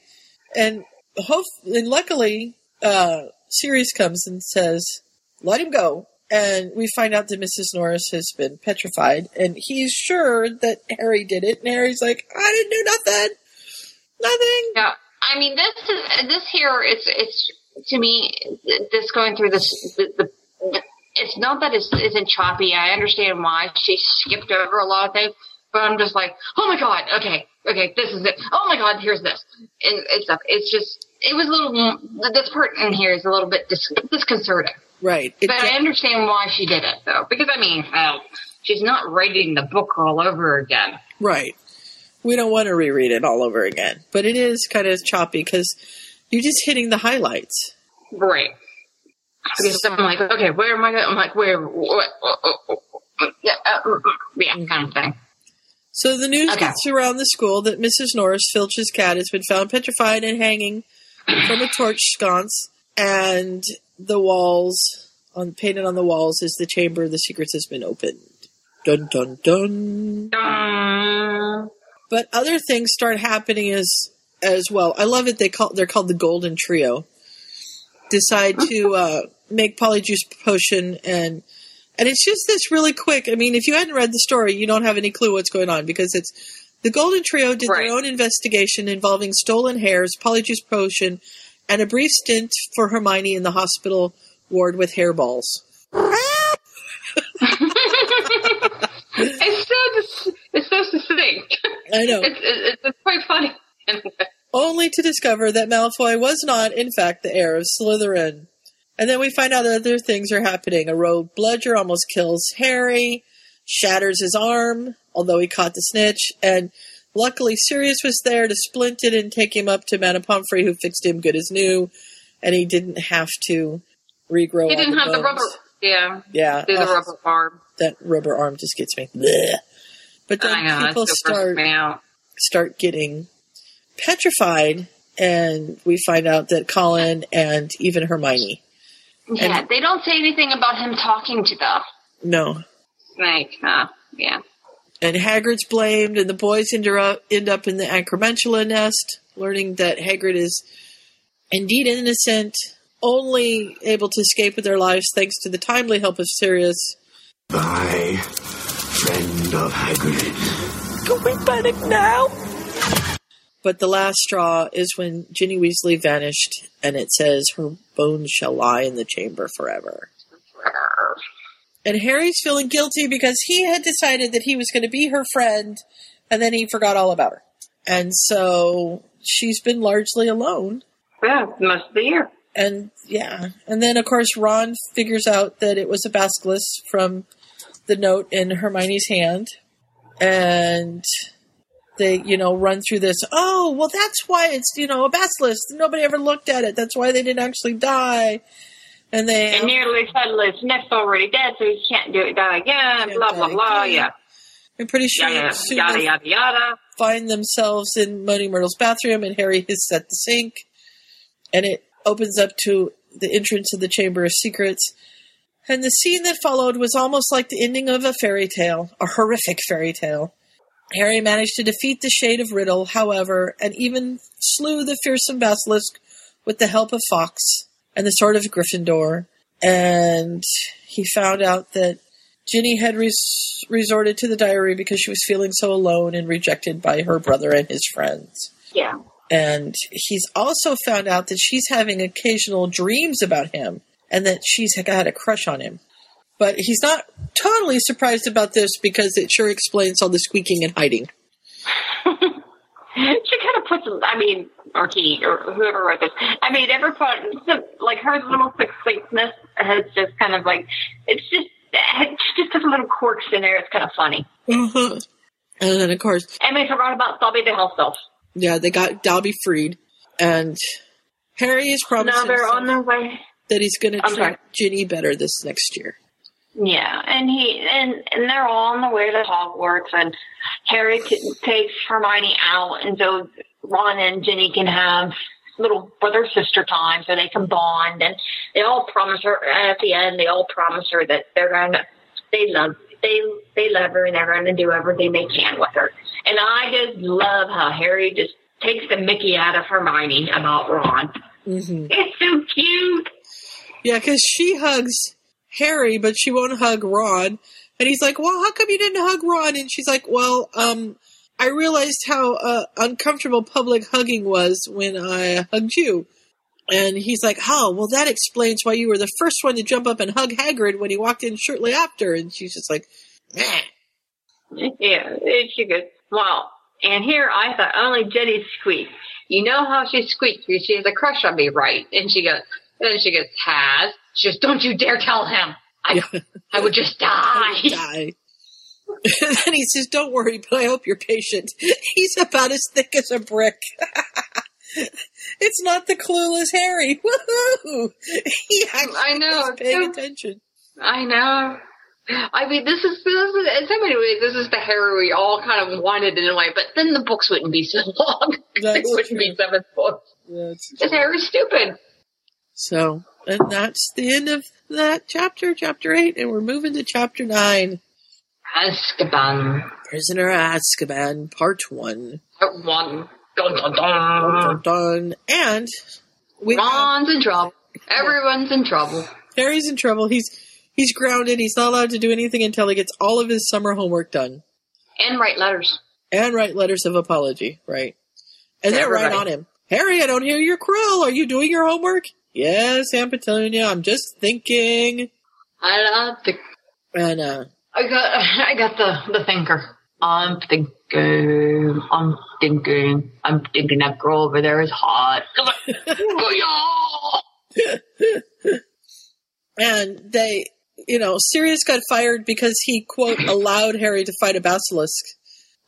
And hope and luckily, uh, Sirius comes and says, "Let him go." And we find out that Mrs. Norris has been petrified, and he's sure that Harry did it. And Harry's like, "I didn't do nothing. Nothing." Yeah, I mean, this is this here. It's it's to me this going through this. The, the, it's not that it's isn't choppy. I understand why she skipped over a lot of things, but I'm just like, oh my god, okay, okay, this is it. Oh my god, here's this. And it's. It's just it was a little. Mm, this part in here is a little bit dis- disconcerting. Right. but I understand why she did it though, because I mean, she's not writing the book all over again. Right. We don't want to reread it all over again, but it is kind of choppy because you're just hitting the highlights. Right. Because I'm like, okay, where am I going? I'm like, where? What? Yeah, uh, mm, mm, yeah, kind of thing. So the news Okay. gets around the school that Mrs. Norris Filch's cat has been found petrified and hanging from a torch sconce, and the walls on painted on the walls is the chamber of the secrets has been opened. Dun dun dun. But other things start happening as as well. I love it. They call they're called the Golden Trio. Decide to uh, make polyjuice potion and and it's just this really quick. I mean, if you hadn't read the story, you don't have any clue what's going on because it's the Golden Trio did their own investigation involving stolen hairs, polyjuice potion, and a brief stint for Hermione in the hospital ward with hairballs. It's so it's so succinct. I know. It's it's, it's quite funny. only to discover that Malfoy was not, in fact, the heir of Slytherin. And then we find out that other things are happening. A rogue bludger almost kills Harry, shatters his arm, although he caught the snitch, and luckily Sirius was there to splint it and take him up to Madame Pomfrey, who fixed him good as new, and he didn't have to regrow He didn't the have the bones. rubber. Yeah. Yeah. Do the Oh, rubber arm. That rubber arm just gets me. Bleh. But then oh know, people start start getting petrified, and we find out that Colin and even Hermione. Yeah, they don't say anything about him talking to them. No. Snake. Uh, yeah. And Hagrid's blamed, and the boys end up, end up in the Acromantula nest, learning that Hagrid is indeed innocent, only able to escape with their lives thanks to the timely help of Sirius. Thy friend of Hagrid. Can we panic now? But the last straw is when Ginny Weasley vanished, and it says, Her bones shall lie in the chamber forever. And Harry's feeling guilty because he had decided that he was going to be her friend, and then he forgot all about her. And so she's been largely alone. Yeah, of the. And yeah, and then of course Ron figures out that it was a basilisk from the note in Hermione's hand, and they you know run through this. Oh, well, that's why it's you know a basilisk. Nobody ever looked at it. That's why they didn't actually die. And they And nearly suddenly Sniff's already dead, so he can't do it die again. Blah blah blah. again. Yeah. I'm pretty sure Yada yada yada yada. find themselves in Moaning Myrtle's bathroom, and Harry has set the sink, and it opens up to the entrance of the Chamber of Secrets. And the scene that followed was almost like the ending of a fairy tale, a horrific fairy tale. Harry managed to defeat the Shade of Riddle, however, and even slew the fearsome basilisk with the help of Fawkes and the Sword of Gryffindor. And he found out that Ginny had res- resorted to the diary because she was feeling so alone and rejected by her brother and his friends. Yeah. And he's also found out that she's having occasional dreams about him and that she's had a crush on him. But he's not totally surprised about this because it sure explains all the squeaking and hiding. she kind of puts, I mean, or he, or whoever wrote this. I mean, every part, like her little succinctness has just kind of like, it's just, she just has little quirks in there. It's kind of funny. Uh-huh. And then, of course, And we forgot about Dobby the House Elf. yeah, they got Dobby freed. And Harry is promising Now they're on their way. that he's going to treat. Ginny better this next year. Yeah, and he and and they're all on the way to Hogwarts, and Harry t- takes Hermione out, and so Ron and Ginny can have little brother sister time, so they can bond, and they all promise her at the end. They all promise her that they're gonna they love they they love her and they're gonna do everything they can with her. And I just love how Harry just takes the Mickey out of Hermione about Ron. Mm-hmm. It's so cute. Yeah, because she hugs Harry, but she won't hug Ron. And he's like, "Well, how come you didn't hug Ron?" And she's like, "Well, um, I realized how uh, uncomfortable public hugging was when I hugged you." And he's like, "Oh, well, that explains why you were the first one to jump up and hug Hagrid when he walked in shortly after." And she's just like, "Meh." Yeah, it- she goes, well, and here I thought only Jenny squeaked. You know how she squeaks because she has a crush on me, right? And she goes, then she goes, has? She goes, don't you dare tell him. I, I would just die. die." And then he says, "Don't worry, but I hope you're patient. He's about as thick as a brick." it's not the clueless Harry. Woohoo! He I know, paying so- attention. I know. I mean, this is, this is, in so many ways, this is the Harry we all kind of wanted in a way, but then the books wouldn't be so long. That's it wouldn't be seven books. Because Harry's stupid. So, and that's the end of that chapter, chapter eight, and we're moving to chapter nine. Azkaban. Prisoner Azkaban, part one. Part one. Dun, dun, Dun, dun. dun. And we Ron's in trouble. Everyone's in trouble. Harry's in trouble. He's he's grounded. He's not allowed to do anything until he gets all of his summer homework done And write letters. and write letters of apology. Right, and they're right on him. Harry, I don't hear your krill. Are you doing your homework? Yes, Aunt Petunia. I'm just thinking. I love the. And uh, I got. I got the the thinker. I'm thinking. I'm thinking. I'm thinking that girl over there is hot. and they, you know, Sirius got fired because he quote allowed Harry to fight a basilisk,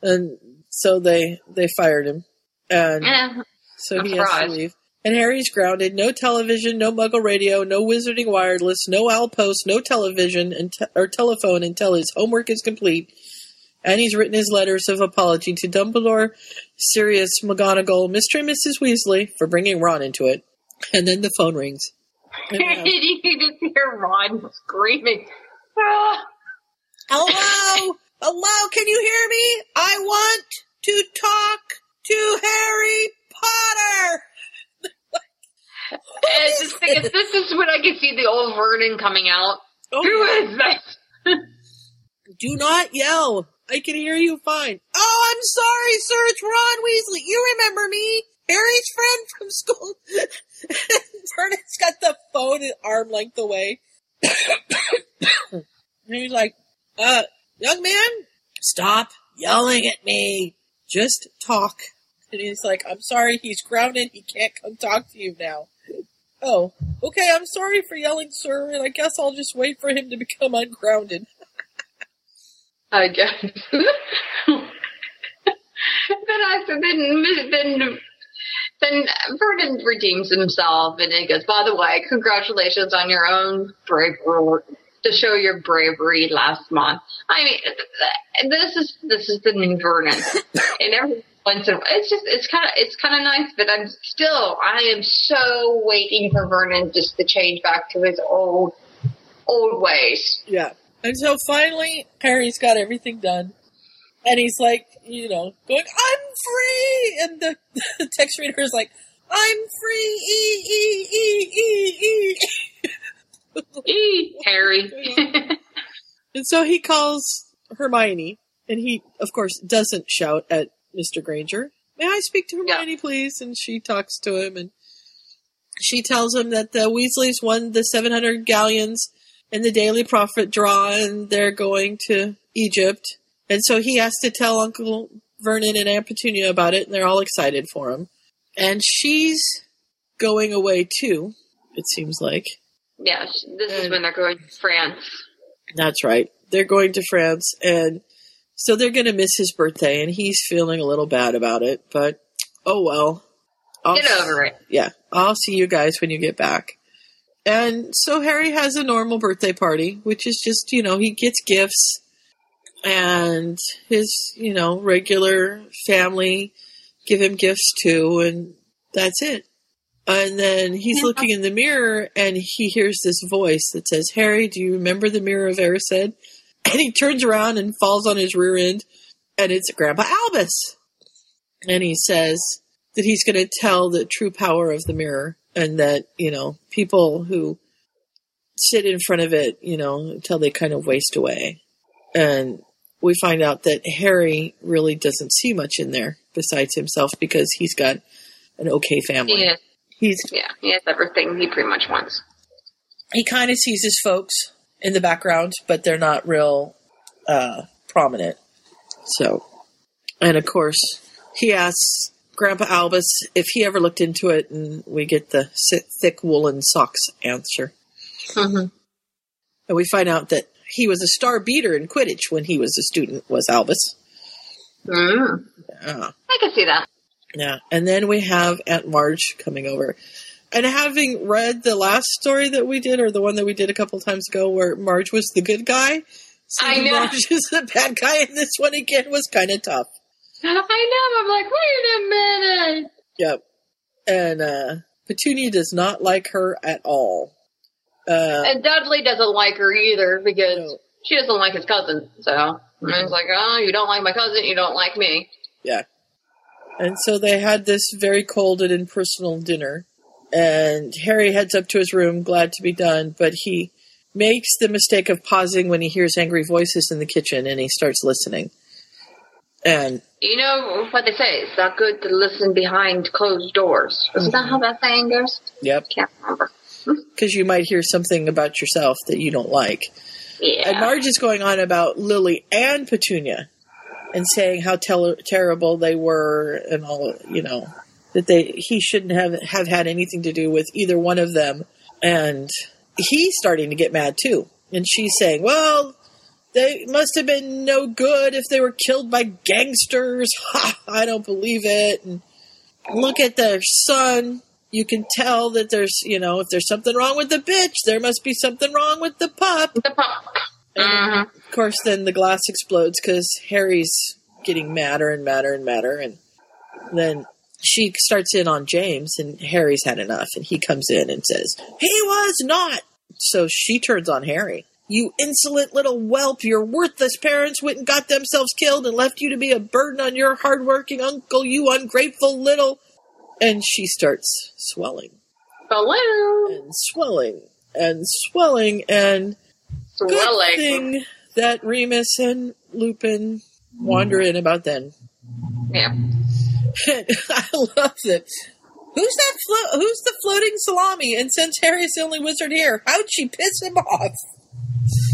and so they they fired him, and Yeah. so I'm he has to leave. And Harry's grounded. No television, no Muggle radio, no Wizarding wireless, no outpost, no television and te- or telephone until his homework is complete. And he's written his letters of apology to Dumbledore, Sirius, McGonagall, Mr. and Mrs. Weasley for bringing Ron into it. And then the phone rings. And, uh, you just hear Ron screaming? Ah. Hello? Hello? Can you hear me? I want to talk to Harry Potter. Thing is, this is when I can see the old Vernon coming out. Oh, Who yeah. this? Do not yell. I can hear you fine. Oh, I'm sorry, sir. It's Ron Weasley. You remember me, Harry's friend from school. Vernon's got the phone an arm length away. and he's like, uh, young man, stop yelling at me. Just talk. And he's like, I'm sorry, he's grounded. He can't come talk to you now. Oh, okay, I'm sorry for yelling, sir, and I guess I'll just wait for him to become ungrounded. I guess. then I then then then Vernon redeems himself and he goes, by the way, congratulations on your own bravery to show your bravery last month. I mean, this is this is the new Vernon, and every once in a while, it's just it's kind of it's kind of nice, but I'm still I am so waiting for Vernon just to change back to his old old ways. Yeah. And so finally, Harry's got everything done. And he's like, you know, going, I'm free! And the, the text reader is like, I'm free! E, E, E, E, E. E, Harry. and so he calls Hermione, and he, of course, doesn't shout at Mr. Granger. May I speak to Hermione, please? And she talks to him, and she tells him that the Weasleys won the 700 galleons in the Daily Prophet draw, and they're going to Egypt. And so he has to tell Uncle Vernon and Aunt Petunia about it, and they're all excited for him. And she's going away too, it seems like. yes, this is when they're going to France. That's right. They're going to France, and so they're going to miss his birthday, and he's feeling a little bad about it, but oh well. I'll- Get over it. Yeah, I'll see you guys when you get back. And so Harry has a normal birthday party, which is just, you know, he gets gifts and his, you know, regular family give him gifts too, and that's it. And then he's looking in the mirror and he hears this voice that says, Harry, do you remember the mirror of Erised? And he turns around and falls on his rear end, and it's Grandpa Albus. And he says that he's going to tell the true power of the mirror, and that, you know, people who sit in front of it, you know, until they kind of waste away. And we find out that Harry really doesn't see much in there besides himself because he's got an okay family. He is, He's yeah, he has everything he pretty much wants. he kind of sees his folks in the background, but they're not real uh, prominent. So, and of course, he asks Grandpa Albus if he ever looked into it, and we get the thick woolen socks answer. Mm-hmm. And we find out that he was a star beater in Quidditch when he was a student. Was Albus? Mm. Yeah. I can see that. Yeah. And then we have Aunt Marge coming over. And having read the last story that we did, or the one that we did a couple times ago, where Marge was the good guy, I know. Marge is the bad guy in this one again was kind of tough. I know. I'm like, wait a minute. Yep. And uh, Petunia does not like her at all. Uh, And Dudley doesn't like her either because she doesn't like his cousin. So and it's like, oh, you don't like my cousin, you don't like me. Yeah. And so they had this very cold and impersonal dinner. And Harry heads up to his room, glad to be done, but he makes the mistake of pausing when he hears angry voices in the kitchen and he starts listening. And You know what they say? It's not good to listen behind closed doors. Isn't that mm-hmm. how that saying goes? yep, Can't remember. because you might hear something about yourself that you don't like. Yeah. And Marge is going on about Lily and Petunia and saying how tel- terrible they were and all, you know, that they he shouldn't have have had anything to do with either one of them. And he's starting to get mad too. And she's saying, "Well, they must have been no good if they were killed by gangsters. Ha, I don't believe it." And look at their son. You can tell that there's, you know, if there's something wrong with the bitch, there must be something wrong with the pup. The pup. Mhm. of course, then the glass explodes because Harry's getting madder and madder and madder. And then she starts in on James, and Harry's had enough. And he comes in and says, He was not. So she turns on Harry. You insolent little whelp, your worthless parents went and got themselves killed and left you to be a burden on your hardworking uncle, you ungrateful little. And she starts swelling Balloon. and swelling and swelling and swelling. good thing that Remus and Lupin wander in about then. Yeah. I love it. Who's that? Flo- who's the floating salami? And since Harry's the only wizard here, how'd she piss him off?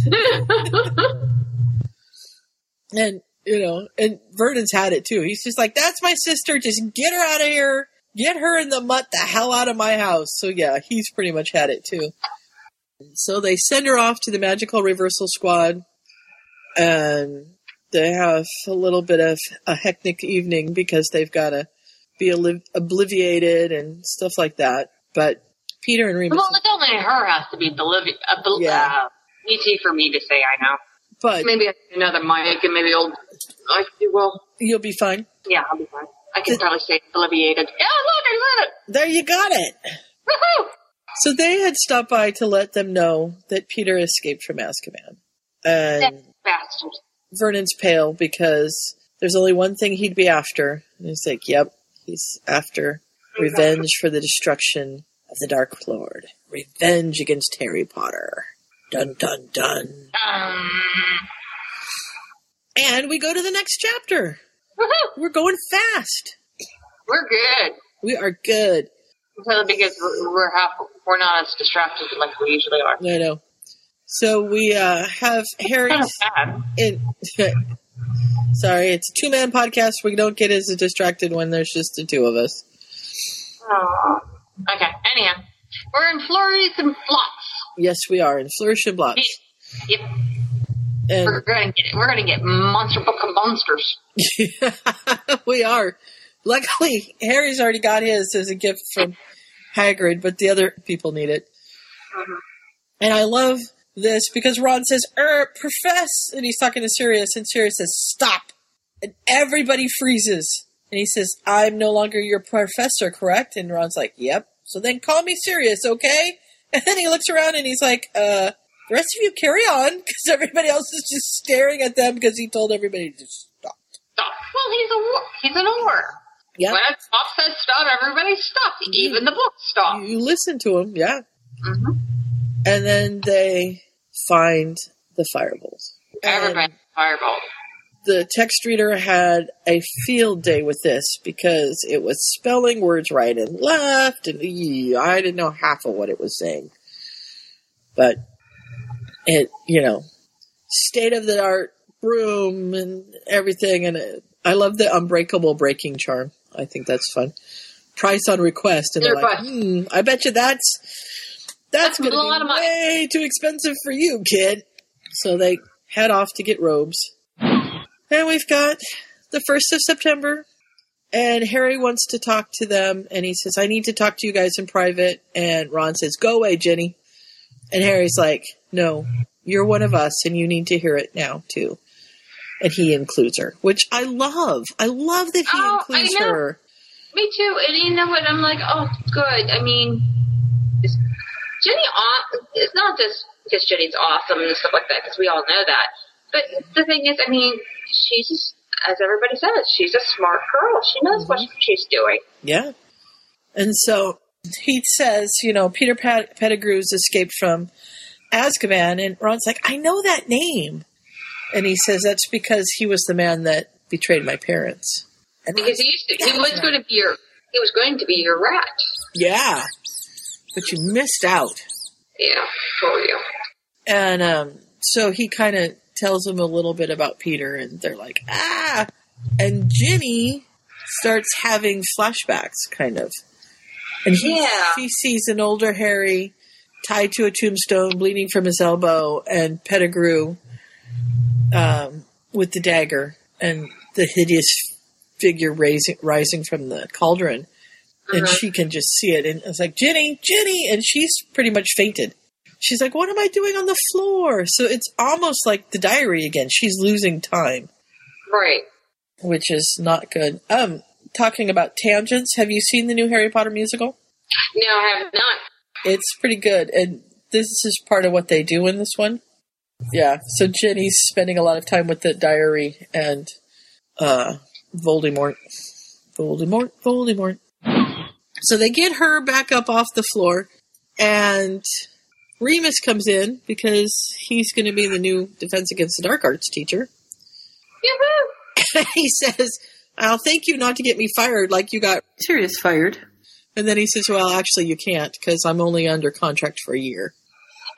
and you know, and Vernon's had it too. He's just like, "That's my sister. Just get her out of here. Get her in the mutt the hell out of my house." So yeah, he's pretty much had it too. So they send her off to the magical reversal squad, and they have a little bit of a hectic evening because they've got to be obliv- obliviated and stuff like that. But Peter and Remus, Well, it's only her has to be Bolivia. Uh, Bol- Yeah. uh, ET for me to say I know. but Maybe another mic and maybe old. I well. you'll be fine. Yeah, I'll be fine. I can probably say obliviated. Yeah, look, I said it. There you got it. Woohoo! So they had stopped by to let them know that Peter escaped from Azkaban. And Bastard. Vernon's pale because there's only one thing he'd be after. And he's like, yep, he's after revenge for the destruction of the Dark Lord. Revenge against Harry Potter. Dun dun dun. Um, And we go to the next chapter. woohoo! We're going fast. We're good. We are good. Because we're, we're half, we're not as distracted like we usually are. I know. So we uh, have Harry Kind of sad. in. Sorry, it's a two man podcast. We don't get as distracted when there's just the two of us. Aw. Okay. Anyhow, we're in flurries and flops. Yes, we are in Flourish and Blots. Yep. We're And gonna get we're gonna get monster book of monsters. we are. Luckily, Harry's already got his as a gift from Hagrid, but the other people need it. And I love this because Ron says, er, profess, and he's talking to Sirius, and Sirius says, stop. And everybody freezes. And he says, I'm no longer your professor, correct? And Ron's like, yep. So then call me Sirius, okay? And then he looks around and he's like, uh, the rest of you carry on, because everybody else is just staring at them because he told everybody to stop. Stop. Well, he's a war. He's an or. Yeah. When stop says stop, everybody stop. Even the book stop. You listen to him, yeah. hmm And then they find the firebolt. Everybody fireball. The text reader had a field day with this because it was spelling words right and left, and I didn't know half of what it was saying. But it, you know, state of the art broom and everything, and it, I love the unbreakable breaking charm. I think that's fun. Price on request, and they're They're like, hmm, I bet you that's that's going to lot be of money. way too expensive for you, kid. So they head off to get robes. And we've got the 1st of September. And Harry wants to talk to them. And he says, I need to talk to you guys in private. And Ron says, Go away, Jenny. And Harry's like, No, you're one of us and you need to hear it now, too. And he includes her, which I love. I love that he Oh, I includes know. her. Me too. And you know what? I'm like, oh, good. I mean, Jenny, it's not just because Jenny's awesome and stuff like that, because we all know that. But the thing is, I mean, she's just, as everybody says, she's a smart girl. She knows what mm-hmm. she's doing. Yeah. And so he says, you know, Peter Pat- Pettigrew's escaped from Azkaban, and Ron's like, I know that name. And he says, that's because he was the man that betrayed my parents. And Because he used to, he was going to be your, he was going to be your rat. yeah. But you missed out. Yeah, for you. And um, so he kind of tells him a little bit about Peter, and they're like, ah. And Ginny starts having flashbacks, kind of. And he, Yeah. he sees an older Harry tied to a tombstone, bleeding from his elbow, and Pettigrew um, with the dagger, and the hideous figure raising, rising from the cauldron. And Uh-huh. she can just see it. And it's like, Jenny, Jenny. And she's pretty much fainted. She's like, what am I doing on the floor? So it's almost like the diary again. She's losing time, Right. which is not good. Um, talking about tangents, have you seen the new Harry Potter musical? No, I have not. It's pretty good, and this is part of what they do in this one. Yeah, so Jenny's spending a lot of time with the diary and uh, Voldemort. Voldemort, Voldemort. So they get her back up off the floor, and Remus comes in because he's going to be the new Defense Against the Dark Arts teacher. Yoo-hoo! he says, I'll thank you not to get me fired like you got Sirius fired. And then he says, Well, actually, you can't because I'm only under contract for a year.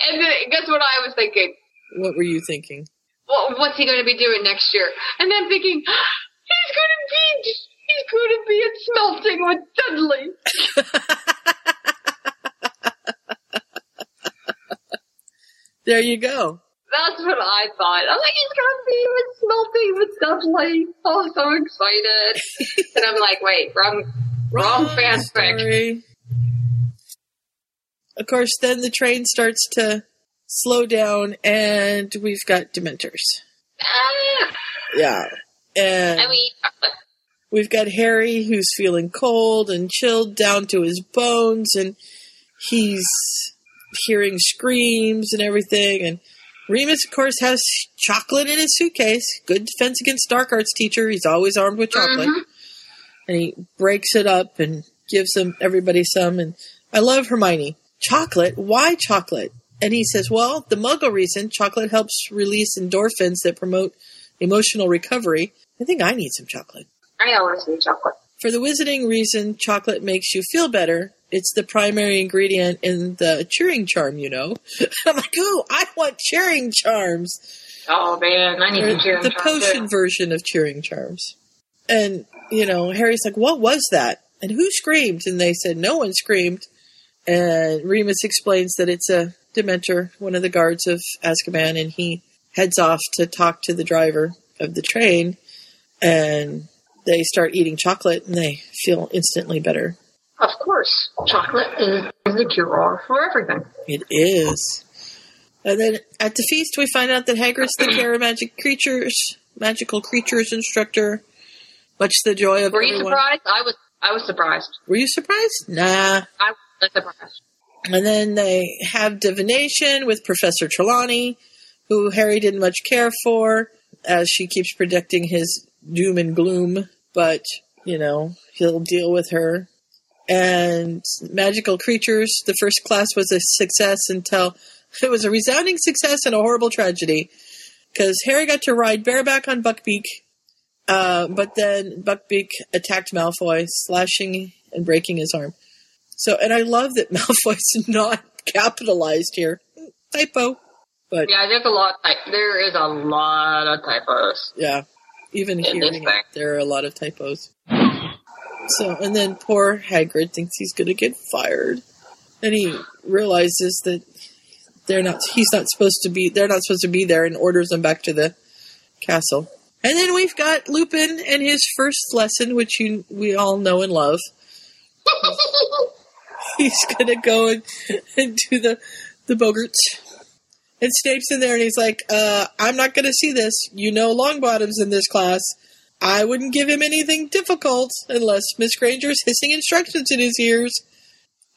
And then, guess what I was thinking? What were you thinking? Well, what's he going to be doing next year? And then thinking, he's going to be, going to be at smelting with Dudley. There you go. That's what I thought. I'm like, he's going to be with smelting with Dudley. Oh, so excited. and I'm like, wait, wrong, wrong fanfic. Story. Of course, then the train starts to slow down, and we've got Dementors. Ah, Yeah. And I mean, we've got Harry who's feeling cold and chilled down to his bones, and he's hearing screams and everything. And Remus, of course, has chocolate in his suitcase. Good defense against dark arts teacher. He's always armed with chocolate. Mhm. And he breaks it up and gives them everybody some. And I love Hermione. Chocolate? Why chocolate? And he says, well, the muggle reason chocolate helps release endorphins that promote emotional recovery. I think I need some chocolate. I always need chocolate. For the wizarding reason, chocolate makes you feel better. It's the primary ingredient in the cheering charm, you know. I'm like, oh, I want cheering charms. Oh man, I need Or some cheering the potion too. version of cheering charms. And, you know, Harry's like, what was that? And who screamed? And they said, no one screamed. And Remus explains that it's a Dementor, one of the guards of Azkaban, and he heads off to talk to the driver of the train. And they start eating chocolate and they feel instantly better. Of course, chocolate is, the cure all for everything. It is. And then at the feast, we find out that Hagrid's the Terra Magic Creatures, magical creatures instructor. Much to the joy of Were you everyone. surprised? I was. I was surprised. Were you surprised? Nah. I was surprised. And then they have divination with Professor Trelawney, who Harry didn't much care for, as she keeps predicting his doom and gloom. But, you know, he'll deal with her. And magical creatures, the first class was a success until it was a resounding success and a horrible tragedy. Because Harry got to ride bareback on Buckbeak, uh, but then Buckbeak attacked Malfoy, slashing and breaking his arm. So, and I love that Malfoy's not capitalized here. Typo. But Yeah, there's a lot. Of there is a lot of typos. yeah, even In hearing it, there are a lot of typos. So, and then poor Hagrid thinks he's going to get fired, and he realizes that they're not. He's not supposed to be. They're not supposed to be there, and orders them back to the castle. And then we've got Lupin and his first lesson, which you we all know and love. he's gonna go and, and do the the boggarts. And Snape's in there, and he's like, uh, "I'm not gonna see this. You know, Longbottom's in this class. I wouldn't give him anything difficult unless Miss Granger's hissing instructions in his ears."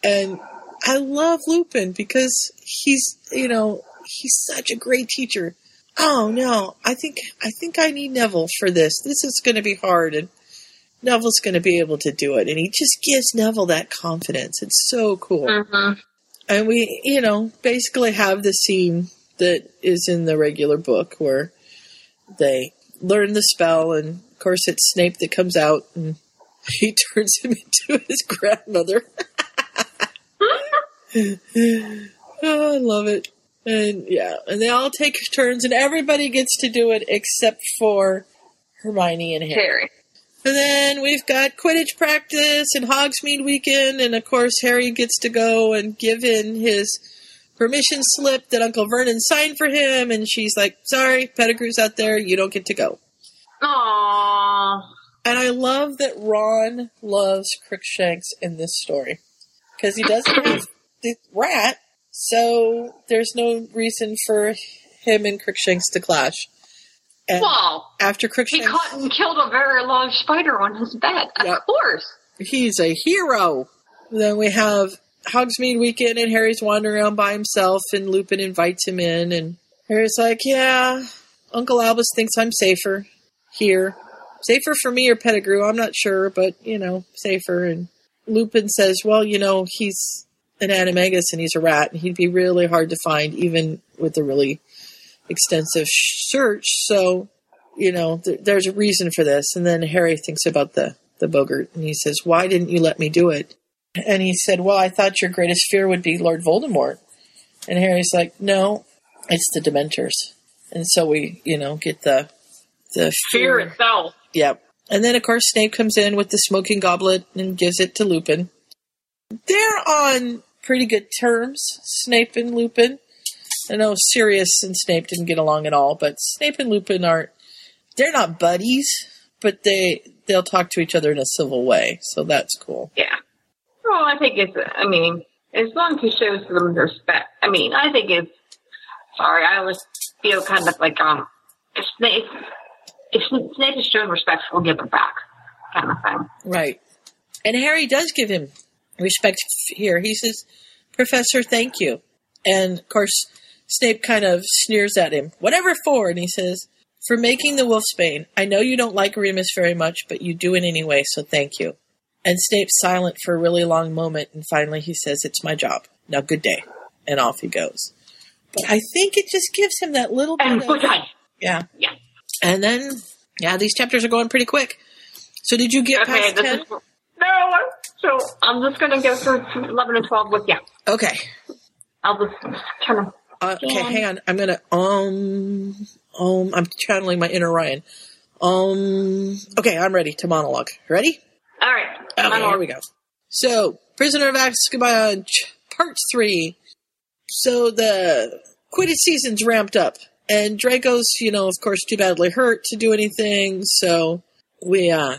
And I love Lupin because he's, you know, he's such a great teacher. Oh no, I think I think I need Neville for this. This is going to be hard, and Neville's going to be able to do it. And he just gives Neville that confidence. It's so cool. Mhm. And we, you know, basically have the scene that is in the regular book where they learn the spell, and of course it's Snape that comes out and he turns him into his grandmother. oh, I love it. And yeah, and they all take turns, and everybody gets to do it except for Hermione and Harry. Harry. And then we've got Quidditch practice and Hogsmeade weekend, and of course Harry gets to go and give in his permission slip that Uncle Vernon signed for him, and she's like, "Sorry, Pettigrew's out there. You don't get to go." Aww. And I love that Ron loves Crookshanks in this story because he doesn't have the rat, so there's no reason for him and Crookshanks to clash. And Wow. after He caught and killed a very large spider on his bed. Of course. He's a hero. Then we have Hogsmeade weekend, and Harry's wandering around by himself, and Lupin invites him in, and Harry's like, "Yeah, Uncle Albus thinks I'm safer here. Safer for me or Pettigrew, I'm not sure, but you know, safer." And Lupin says, "Well, you know, he's an animagus and he's a rat, and he'd be really hard to find, even with a really extensive search. So you know, th- there's a reason for this. And then Harry thinks about the, the Boggart and he says, why didn't you let me do it? And he said, well, I thought your greatest fear would be Lord Voldemort. And Harry's like, no, it's the Dementors. And so we, you know, get the, the Fear itself. Yep. And then, of course, Snape comes in with the smoking goblet and gives it to Lupin. They're on pretty good terms, Snape and Lupin. I know Sirius and Snape didn't get along at all, but Snape and Lupin aren't, they're not buddies, but they, they'll talk to each other in a civil way, so that's cool. Yeah. Well, I think it's, I mean, as long as he shows them respect. I mean, I think it's, sorry, I always feel kind of like, um, if Snape, if Snape is showing respect, we'll give it back, kind of thing. Right. And Harry does give him respect here. He says, Professor, thank you. And of course, Snape kind of sneers at him. Whatever for? And he says, For making the Wolfsbane. I know you don't like Remus very much, but you do it anyway, so thank you. And Snape's silent for a really long moment, and finally he says, It's my job. Now, good day. And off he goes. But I think it just gives him that little bit And of. Yeah. Yeah. And then, yeah, these chapters are going pretty quick. So did you get Okay, past 10? is, no, so I'm just gonna go through 11 and 12 with you. Okay. I'll just kind of, Uh, okay, Yeah. hang on. I'm gonna um um. I'm channeling my inner Ryan. Um. Okay, I'm ready to monologue. Ready? alright. Okay, here we go. So, Prisoner of Azkaban, part three. So the Quidditch season's ramped up, and Draco's, you know, of course, too badly hurt to do anything. So we uh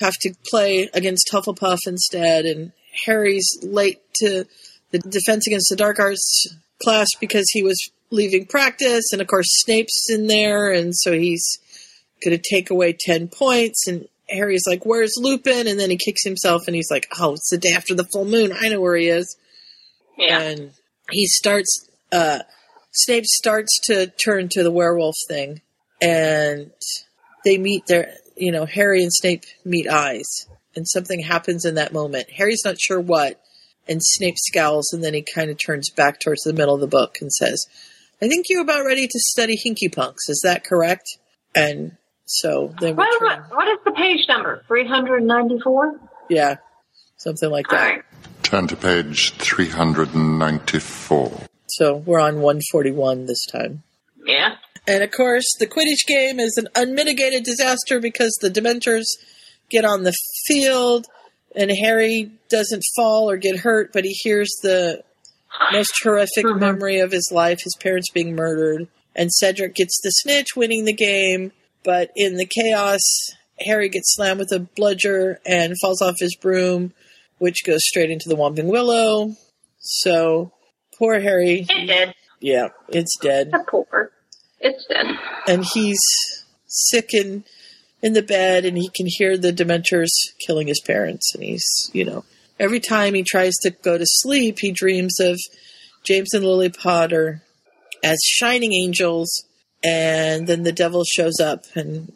have to play against Hufflepuff instead, and Harry's late to the Defense Against the Dark Arts class because he was leaving practice, and of course Snape's in there, and so he's going to take away ten points, and Harry's like, "Where's Lupin?" And then he kicks himself, and he's like, "Oh, it's the day after the full moon. I know where he is." Yeah. And he starts. Uh, Snape starts to turn to the werewolf thing, and they meet their. You know, Harry and Snape meet eyes, and something happens in that moment. Harry's not sure what, and Snape scowls, and then he kind of turns back towards the middle of the book and says, "I think you're about ready to study Hinky Punks. Is that correct?" And so then we what, turn. what, what is the page number? 394? Yeah, something like that. Turn to page 394. So we're on 141 this time. Yeah. And of course, the Quidditch game is an unmitigated disaster because the Dementors get on the field and Harry doesn't fall or get hurt, but he hears the most horrific uh-huh. memory of his life his parents being murdered. And Cedric gets the snitch, winning the game, but in the chaos, Harry gets slammed with a bludger and falls off his broom, which goes straight into the Whomping Willow. So, poor Harry. It did. Yeah, it's dead Poor. It's dead. and he's sick in in the bed and he can hear the dementors killing his parents. And he's you know every time he tries to go to sleep he dreams of james and lily potter as shining angels. And then the devil shows up and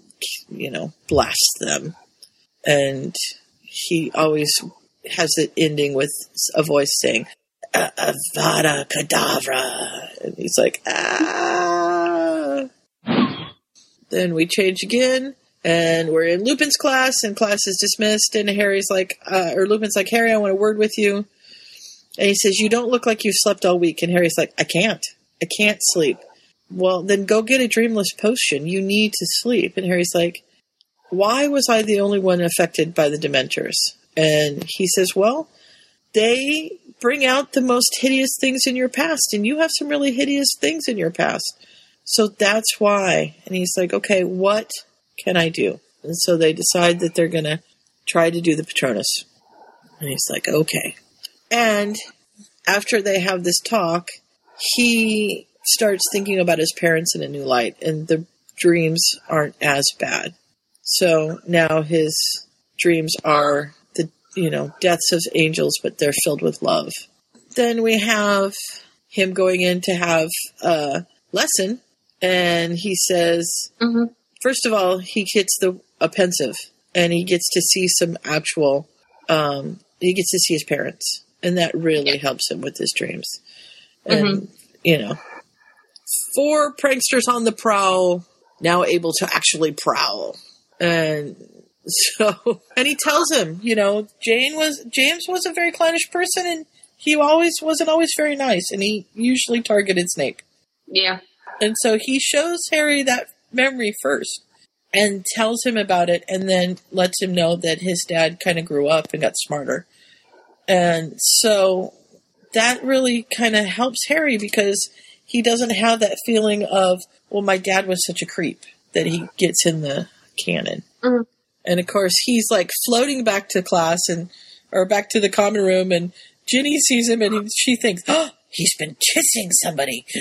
you know blasts them. And he always has it ending with a voice saying avada kedavra and he's like ah. Then we change again, and we're in Lupin's class, and class is dismissed. And Harry's like, uh, or Lupin's like, Harry, I want a word with you. And he says, You don't look like you've slept all week. And Harry's like, I can't. I can't sleep. Well, then go get a dreamless potion. You need to sleep. And Harry's like, Why was I the only one affected by the Dementors? And he says, Well, they bring out the most hideous things in your past, and you have some really hideous things in your past. So that's why. And he's like, okay, what can I do? And so they decide that they're going to try to do the Patronus. And he's like, okay. And after they have this talk, he starts thinking about his parents in a new light, and the dreams aren't as bad. So now his dreams are the, you know, deaths of angels, but they're filled with love. Then we have him going in to have a lesson, and he says, mm-hmm. First of all, he gets the a Pensieve, and he gets to see some actual, um, he gets to see his parents, and that really helps him with his dreams. And you know, four pranksters on the prowl. now able to actually prowl. And so, and he tells him, you know, Jane was, James was a very clannish person and he always wasn't always very nice and he usually targeted Snape. Yeah. And so he shows Harry that memory first and tells him about it and then lets him know that his dad kind of grew up and got smarter. And so that really kind of helps Harry because he doesn't have that feeling of, well, my dad was such a creep that he gets in the canon. Mhm. And of course, he's like floating back to class and, or back to the common room and Ginny sees him and he, she thinks, oh, he's been kissing somebody.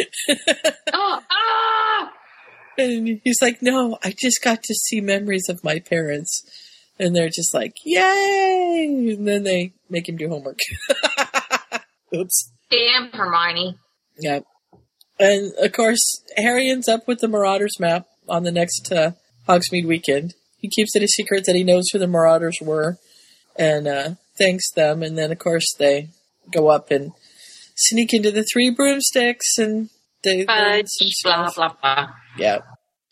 Oh, ah! And he's like, no, I just got to see memories of my parents. And they're just like, yay! And then they make him do homework. Oops. Damn, Hermione. Yep. And of course, Harry ends up with the Marauders map on the next uh, Hogsmeade weekend. He keeps it a secret that he knows who the Marauders were and uh, thanks them. And then, of course, they go up and sneak into the Three Broomsticks and they Fudge, some blah, blah, blah. Yeah.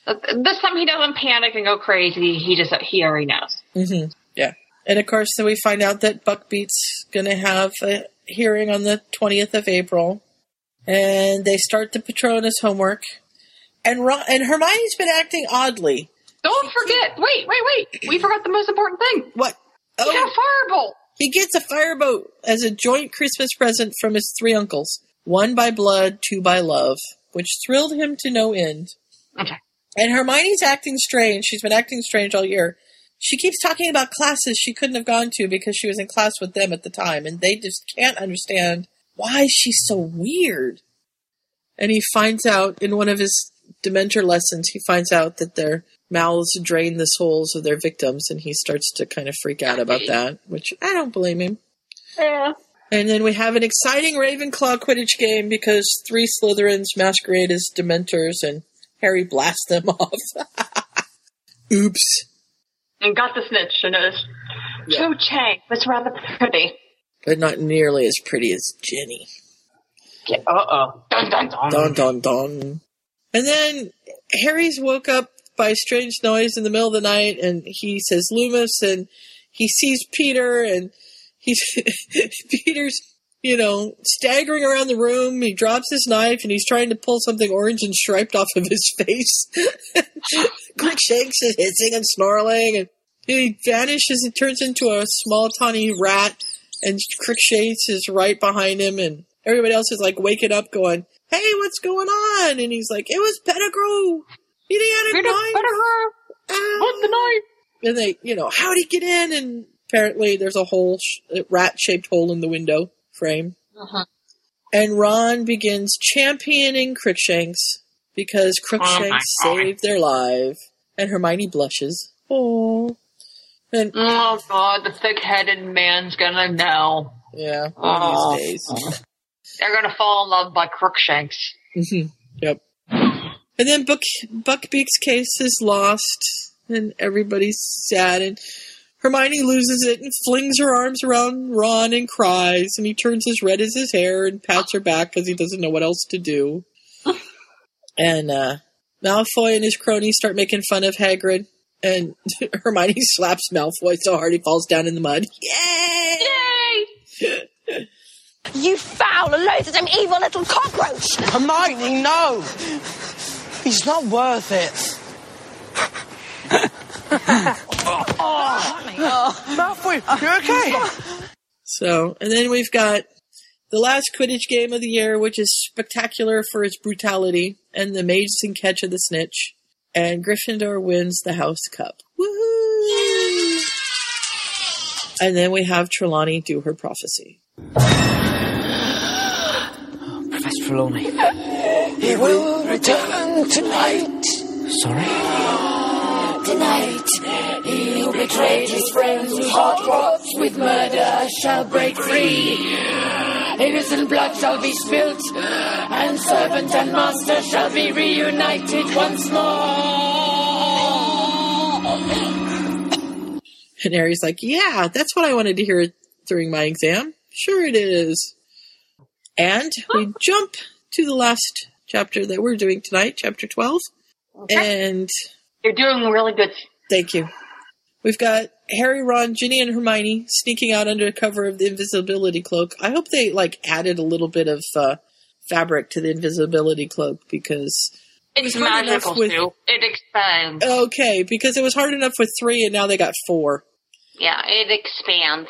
This time he doesn't panic and go crazy. He just, he already knows. Mm-hmm. Yeah. And of course, then we find out that Buckbeak's going to have a hearing on the 20th of April. And they start the Patronus homework. And Ron- and Hermione's been acting oddly. Don't forget. Wait, wait, wait. We forgot the most important thing. What? Oh. He got a firebolt. He gets a firebolt as a joint Christmas present from his three uncles. One by blood, two by love, which thrilled him to no end. Okay. And Hermione's acting strange. She's been acting strange all year. She keeps talking about classes she couldn't have gone to because she was in class with them at the time, and they just can't understand why she's so weird. And he finds out in one of his Dementor lessons, he finds out that their mouths drain the souls of their victims, and he starts to kind of freak out about that, which I don't blame him. Yeah. And then we have an exciting Ravenclaw Quidditch game because three Slytherins masquerade as Dementors and Harry blasts them off. Oops. And got the snitch and it was Cho Chang. It's rather pretty. But not nearly as pretty as Jenny. Yeah, uh-oh. Dun, dun, dun. Dun dun dun. And then Harry's woke up by a strange noise in the middle of the night and he says Lumos and he sees Peter and he's Peter's you know, staggering around the room. He drops his knife and he's trying to pull something orange and striped off of his face. Crookshanks is hissing and snarling and he vanishes and turns into a small tawny rat and Crookshanks is right behind him and everybody else is like waking up going, Hey, what's going on? And he's like, It was Pettigrew. He had a Peter knife. Pettigrew. Ah. The knife. And they, you know, how'd he get in? And apparently there's a whole sh- rat shaped hole in the window frame. Uh-huh. And Ron begins championing Crookshanks because Crookshanks Oh saved their life. And Hermione blushes. Oh. And Oh god, the thick-headed man's gonna know. yeah, one Oh. these days. They're gonna fall in love by Crookshanks. Mhm. Yep. And then Buck Buckbeak's case is lost, and everybody's sad, and Hermione loses it and flings her arms around Ron and cries, and he turns as red as his hair and pats her back because he doesn't know what else to do. and uh, Malfoy and his cronies start making fun of Hagrid, and Hermione slaps Malfoy so hard he falls down in the mud. Yay! Yay! You foul, loathsome, evil little cockroach! Hermione, no! He's not worth it. oh, Malfoy, you oh. okay? So, and then we've got the last Quidditch game of the year, which is spectacular for its brutality, and the amazing catch of the snitch. And Gryffindor wins the House Cup. Woohoo! And then we have Trelawney do her prophecy. Professor Trelawney. He will return tonight. Sorry? Tonight, he who betrayed his friends whose heart rots with murder shall break free. Innocent blood shall be spilt, and servant and master shall be reunited once more. And Harry's like, yeah, that's what I wanted to hear during my exam. Sure it is. And we jump to the last chapter that we're doing tonight, chapter 12. And You're doing really good. thank you. We've got Harry, Ron, Ginny, and Hermione sneaking out under cover of the invisibility cloak. I hope they like added a little bit of uh, fabric to the invisibility cloak because It's magical, with- Sue. It expands. okay, because it was hard enough with three, and now they got four. Yeah, it expands.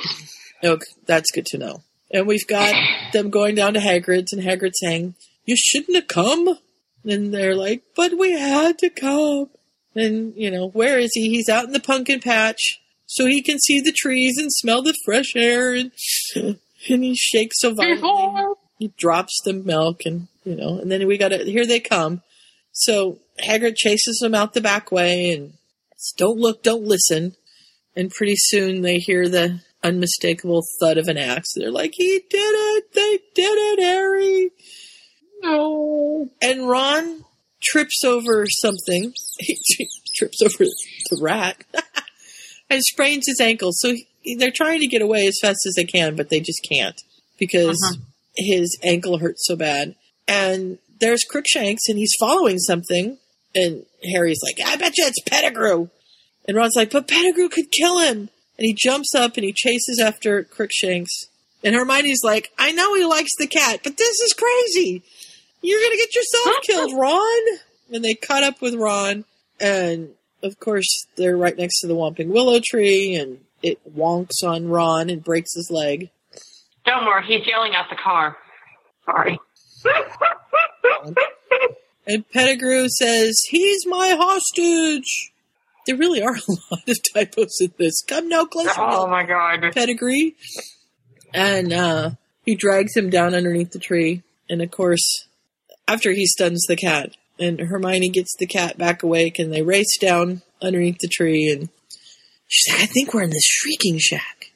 Okay, that's good to know. And we've got them going down to Hagrid's, and Hagrid saying, "You shouldn't have come." And they're like, "But we had to come." And you know, where is he? He's out in the pumpkin patch, so he can see the trees and smell the fresh air. And and he shakes so violently, he drops the milk, and you know, and then we got to here they come. So Hagrid chases them out the back way, and don't look, don't listen. And pretty soon they hear the unmistakable thud of an axe. They're like, he did it! They did it, Harry! No. And Ron trips over something. He trips over the rat and sprains his ankle. So he, they're trying to get away as fast as they can, but they just can't because uh-huh. his ankle hurts so bad. And there's Crookshanks and he's following something. And Harry's like, I bet you it's Pettigrew. And Ron's like, but Pettigrew could kill him. And he jumps up and he chases after Crookshanks. And Hermione's like, I know he likes the cat, but this is crazy. You're going to get yourself killed, Ron. And they caught up with Ron. And of course, they're right next to the Whomping Willow tree. And it wonks on Ron and breaks his leg. Don't worry, he's yelling at the car. Sorry. And Pettigrew says, He's my hostage. There really are a lot of typos in this. Come no closer. Oh my god. Pettigrew. And uh, he drags him down underneath the tree. And of course, after he stuns the cat, and Hermione gets the cat back awake, and they race down underneath the tree. And she's like, I think we're in the shrieking shack.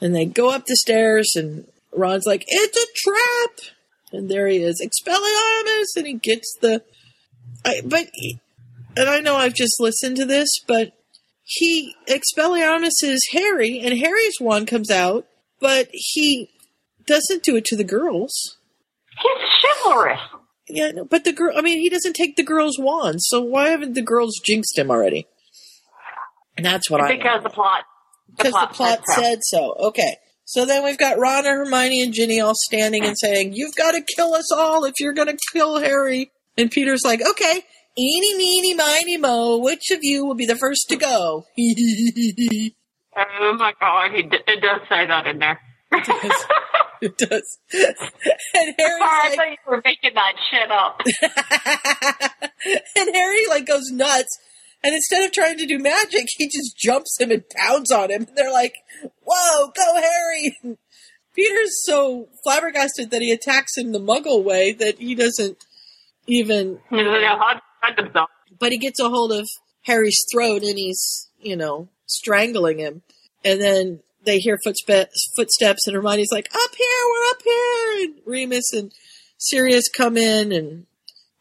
And they go up the stairs, and Ron's like, It's a trap! And there he is, Expelliarmus! And he gets the. I, but. And I know I've just listened to this, but he. Expelliarmus is Harry, and Harry's wand comes out, but he doesn't do it to the girls. He's chivalrous. Yeah, no, but the girl. I mean, he doesn't take the girls' wand, so why haven't the girls jinxed him already? And that's what I. Think. Because the plot. Because the plot said so. said so. Okay. So then we've got Ron and Hermione and Ginny all standing and saying, You've got to kill us all if you're going to kill Harry. And Peter's like, Okay, eeny, meeny, miny, mo, which of you will be the first to go? Oh my god, he d- it does say that in there. it does. And Harry's I like, thought you were making that shit up. and Harry like goes nuts. And instead of trying to do magic, he just jumps him and pounds on him. And they're like, "Whoa, go Harry!" And Peter's so flabbergasted that he attacks him the Muggle way that he doesn't even. But he gets a hold of Harry's throat and he's, you know, strangling him. And then they hear footsteps, and Hermione's like, "Up here, we're up here!" And Remus and Sirius come in and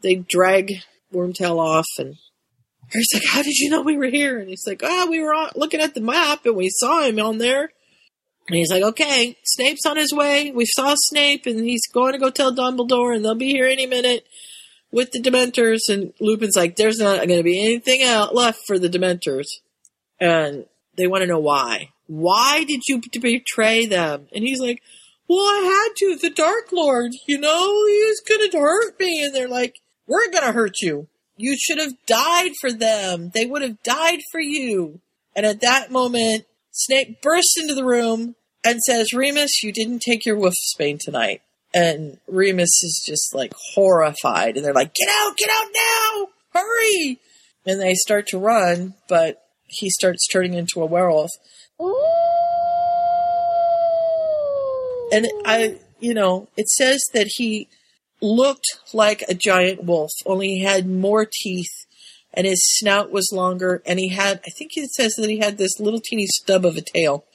they drag Wormtail off and Harry's like, How did you know we were here? And he's like, Oh, we were on, looking at the map and we saw him on there. And he's like, Okay, Snape's on his way. We saw Snape and he's going to go tell Dumbledore and they'll be here any minute with the Dementors. And Lupin's like, There's not going to be anything out left for the Dementors. And they want to know why. Why did you betray them? And he's like, Well, I had to. The Dark Lord, you know, he's going to hurt me. And they're like, We're going to hurt you. You should have died for them. They would have died for you. And at that moment, Snape bursts into the room and says, Remus, you didn't take your wolfsbane tonight. And Remus is just like horrified. And they're like, get out, get out now, hurry. And they start to run, but he starts turning into a werewolf. And I, you know, it says that he looked like a giant wolf, only he had more teeth and his snout was longer and he had, I think it says that he had this little teeny stub of a tail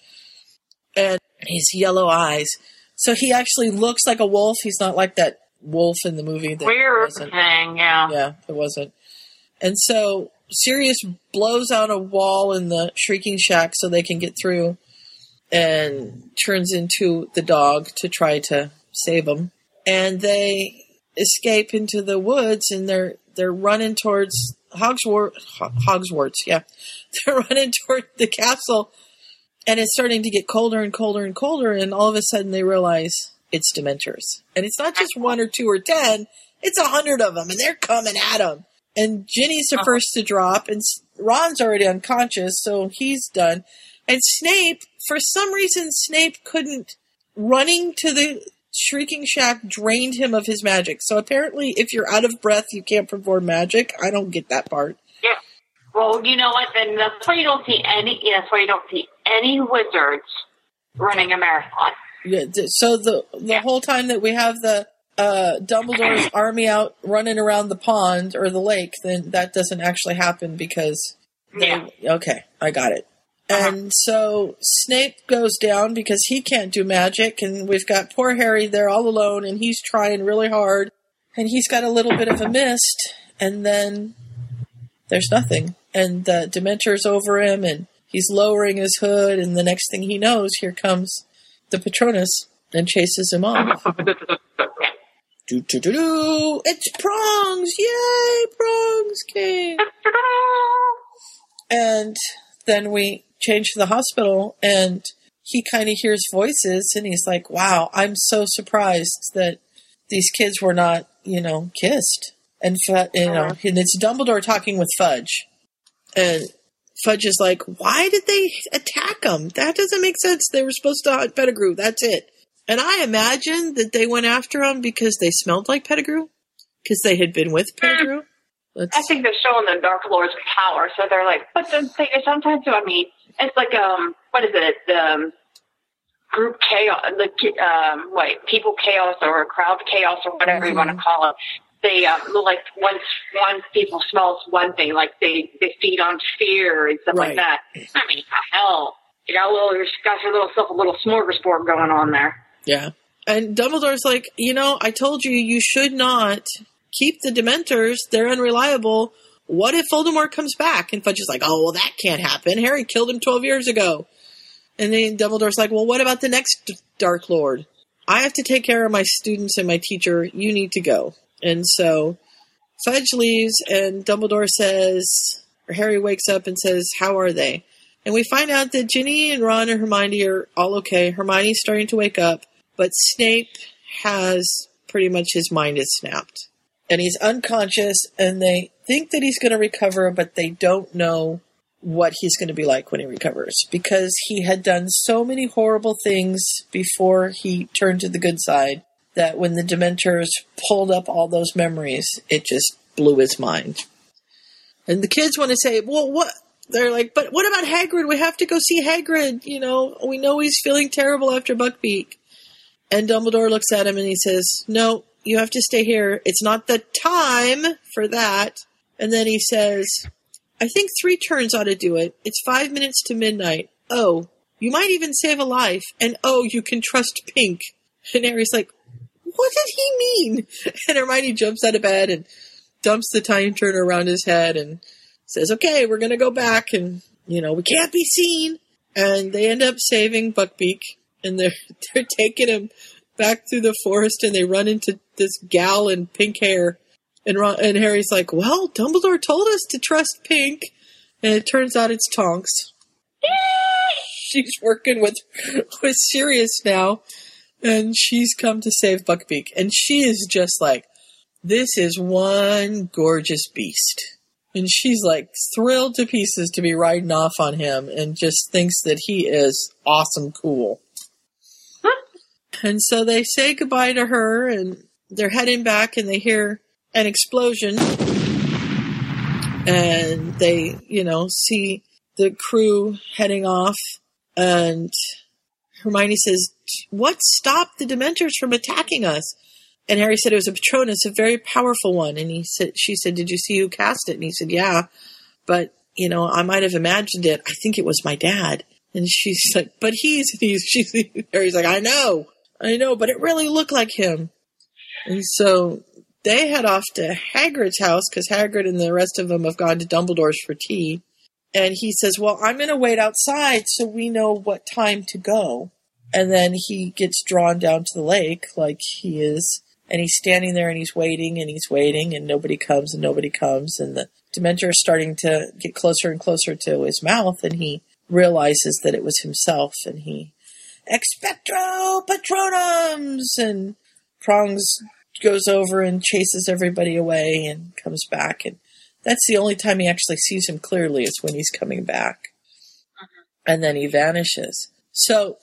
and his yellow eyes. So he actually looks like a wolf. He's not like that wolf in the movie. That Weird wasn't. thing, yeah. Yeah, it wasn't. And so Sirius blows out a wall in the shrieking shack so they can get through and turns into the dog to try to save them. And they escape into the woods and they're they're running towards Hogswort, Ho- Hogsworts, yeah. They're running toward the castle, and it's starting to get colder and colder and colder, and all of a sudden they realize it's Dementors. And it's not just one or two or ten, it's a hundred of them, and they're coming at them. And Ginny's the uh-huh. first to drop, and Ron's already unconscious, so he's done. And Snape, for some reason, Snape couldn't, running to the Shrieking Shack drained him of his magic. So apparently, if you're out of breath, you can't perform magic. I don't get that part. Yeah. Well, you know what? Then that's why you don't see any. That's why you don't see any wizards running a marathon. Yeah, so the the whole time that we have the uh, Dumbledore's army out running around the pond or the lake, then that doesn't actually happen because they, okay, I got it. And so Snape goes down because he can't do magic, and we've got poor Harry there all alone, and he's trying really hard, and he's got a little bit of a mist, and then there's nothing, and the Dementor's over him, and he's lowering his hood, and the next thing he knows, here comes the Patronus and chases him off. do do do do! It's prongs! Yay, prongs came! And then we change to the hospital, and he kind of hears voices, and he's like, "Wow, I'm so surprised that these kids were not, you know, kissed." And you know, uh-huh. and it's Dumbledore talking with Fudge, and Fudge is like, "Why did they attack him? That doesn't make sense. They were supposed to hunt Pettigrew. That's it." And I imagine that they went after him because they smelled like Pettigrew, because they had been with Pettigrew. I think they're showing the Dark Lord's power, so they're like, but the thing is, sometimes, I mean, it's like, um, what is it, the um, group chaos, the, um, wait, people chaos or crowd chaos or whatever you want to call it. They, um, look like once one people smells one thing, like they, they feed on fear and stuff Right. like that. I mean, hell, you got a little, you got your little self a little smorgasbord going on there. Yeah. And Dumbledore's like, you know, I told you you should not keep the Dementors. They're unreliable. What if Voldemort comes back? And Fudge is like, oh, well, that can't happen. Harry killed him 12 years ago. And then Dumbledore's like, well, what about the next Dark Lord? I have to take care of my students and my teacher. You need to go. And so Fudge leaves, and Dumbledore says, or Harry wakes up and says, how are they? And we find out that Ginny and Ron and Hermione are all okay. Hermione's starting to wake up, but Snape has pretty much his mind is snapped. And he's unconscious, and they think that he's going to recover, but they don't know what he's going to be like when he recovers because he had done so many horrible things before he turned to the good side that when the Dementors pulled up all those memories, it just blew his mind. And the kids want to say, well, what? They're like, but what about Hagrid? We have to go see Hagrid. You know, we know he's feeling terrible after Buckbeak. And Dumbledore looks at him and he says, no, you have to stay here. It's not the time for that. And then he says, I think three turns ought to do it. It's five minutes to midnight. Oh, you might even save a life. And oh, you can trust Pink. And Harry's like, what did he mean? And Hermione jumps out of bed and dumps the time turner around his head and says, okay, we're going to go back and, you know, we can't be seen. And they end up saving Buckbeak and they're, they're taking him back through the forest and they run into this gal in pink hair. And, Ron, and Harry's like, well, Dumbledore told us to trust Pink. And it turns out it's Tonks. She's working with, with Sirius now. And she's come to save Buckbeak. And she is just like, this is one gorgeous beast. And she's like thrilled to pieces to be riding off on him and just thinks that he is awesome cool. And so they say goodbye to her and they're heading back and they hear an explosion. And they, you know, see the crew heading off and Hermione says, What stopped the Dementors from attacking us? And Harry said it was a Patronus, a very powerful one. And he said, she said, Did you see who cast it? And he said, Yeah, but you know, I might have imagined it. I think it was my dad. And she's like, But he's, he's, she's, Harry's like, I know, I know, but it really looked like him. And so they head off to Hagrid's house because Hagrid and the rest of them have gone to Dumbledore's for tea. And he says, Well, I'm going to wait outside so we know what time to go. And then he gets drawn down to the lake like he is. And he's standing there and he's waiting and he's waiting and nobody comes and nobody comes. And the Dementor is starting to get closer and closer to his mouth, and he realizes that it was himself, and he expectro patronums, and Prongs goes over and chases everybody away and comes back, and that's the only time he actually sees him clearly is when he's coming back, uh-huh. and then he vanishes. So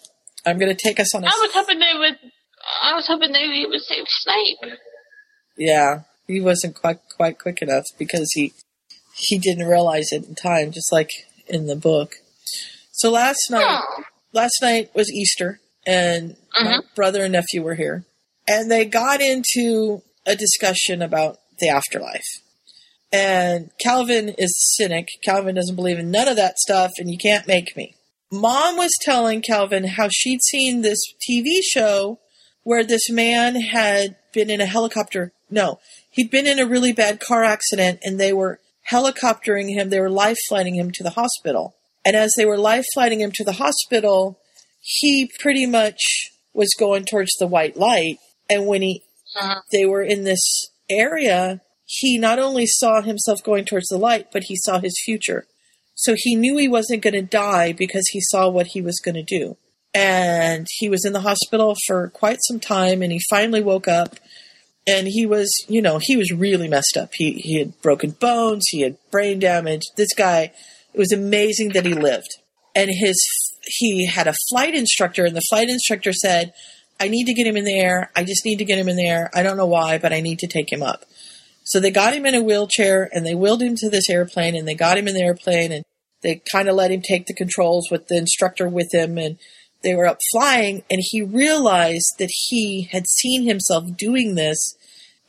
I'm going to take us on a I was hoping they would. I was hoping they he would save Snape. Yeah, he wasn't quite quite quick enough because he he didn't realize it in time, just like in the book. So last night, last night was Easter, and my mm-hmm. brother and nephew were here, and they got into a discussion about the afterlife. And Calvin is cynic. Calvin doesn't believe in none of that stuff, and you can't make me. Mom was telling Calvin how she'd seen this TV show where this man had been in a helicopter. No, he'd been in a really bad car accident and they were helicoptering him. They were life flighting him to the hospital. And as they were life flighting him to the hospital, he pretty much was going towards the white light. And when he, uh-huh. they were in this area, he not only saw himself going towards the light, but he saw his future. So he knew he wasn't going to die because he saw what he was going to do. And he was in the hospital for quite some time and he finally woke up and he was, you know, he was really messed up. He, he had broken bones. He had brain damage. This guy, it was amazing that he lived. And his, he had a flight instructor and the flight instructor said, I need to get him in the air. I just need to get him in the air. I don't know why, but I need to take him up. So they got him in a wheelchair and they wheeled him to this airplane and they got him in the airplane and they kind of let him take the controls with the instructor with him and they were up flying and he realized that he had seen himself doing this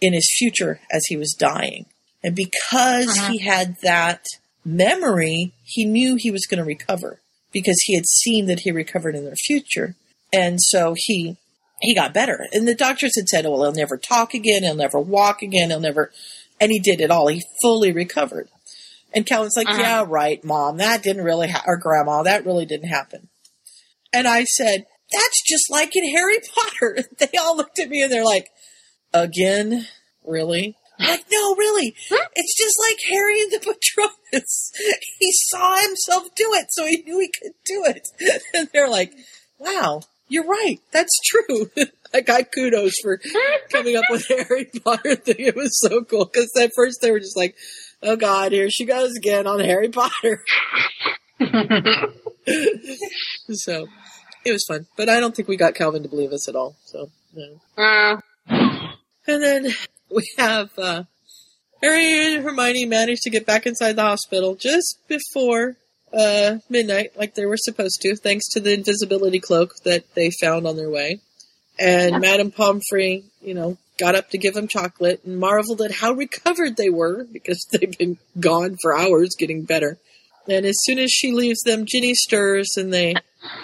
in his future as he was dying. And because uh-huh. he had that memory, he knew he was going to recover because he had seen that he recovered in the future. And so he he got better. And the doctors had said, "Oh, well, he'll never talk again. He'll never walk again. He'll never." And he did it all. He fully recovered. And Calvin's like, Uh-huh. "Yeah, right, mom. That didn't really, ha- or grandma, that really didn't happen." And I said, "That's just like in Harry Potter." They all looked at me and they're like, "Again, really?" I'm like, no, really. It's just like Harry and the Patronus. He saw himself do it, so he knew he could do it. And they're like, wow, you're right. That's true. I got kudos for coming up with Harry Potter thing. It was so cool because at first they were just like, oh God, here she goes again on Harry Potter. so it was fun, but I don't think we got Calvin to believe us at all. So, no. Uh, And then we have uh, Harry and Hermione managed to get back inside the hospital just before uh, midnight, like they were supposed to, thanks to the invisibility cloak that they found on their way. And Madame Pomfrey, you know, got up to give them chocolate and marveled at how recovered they were because they've been gone for hours getting better. And as soon as she leaves them, Ginny stirs and they,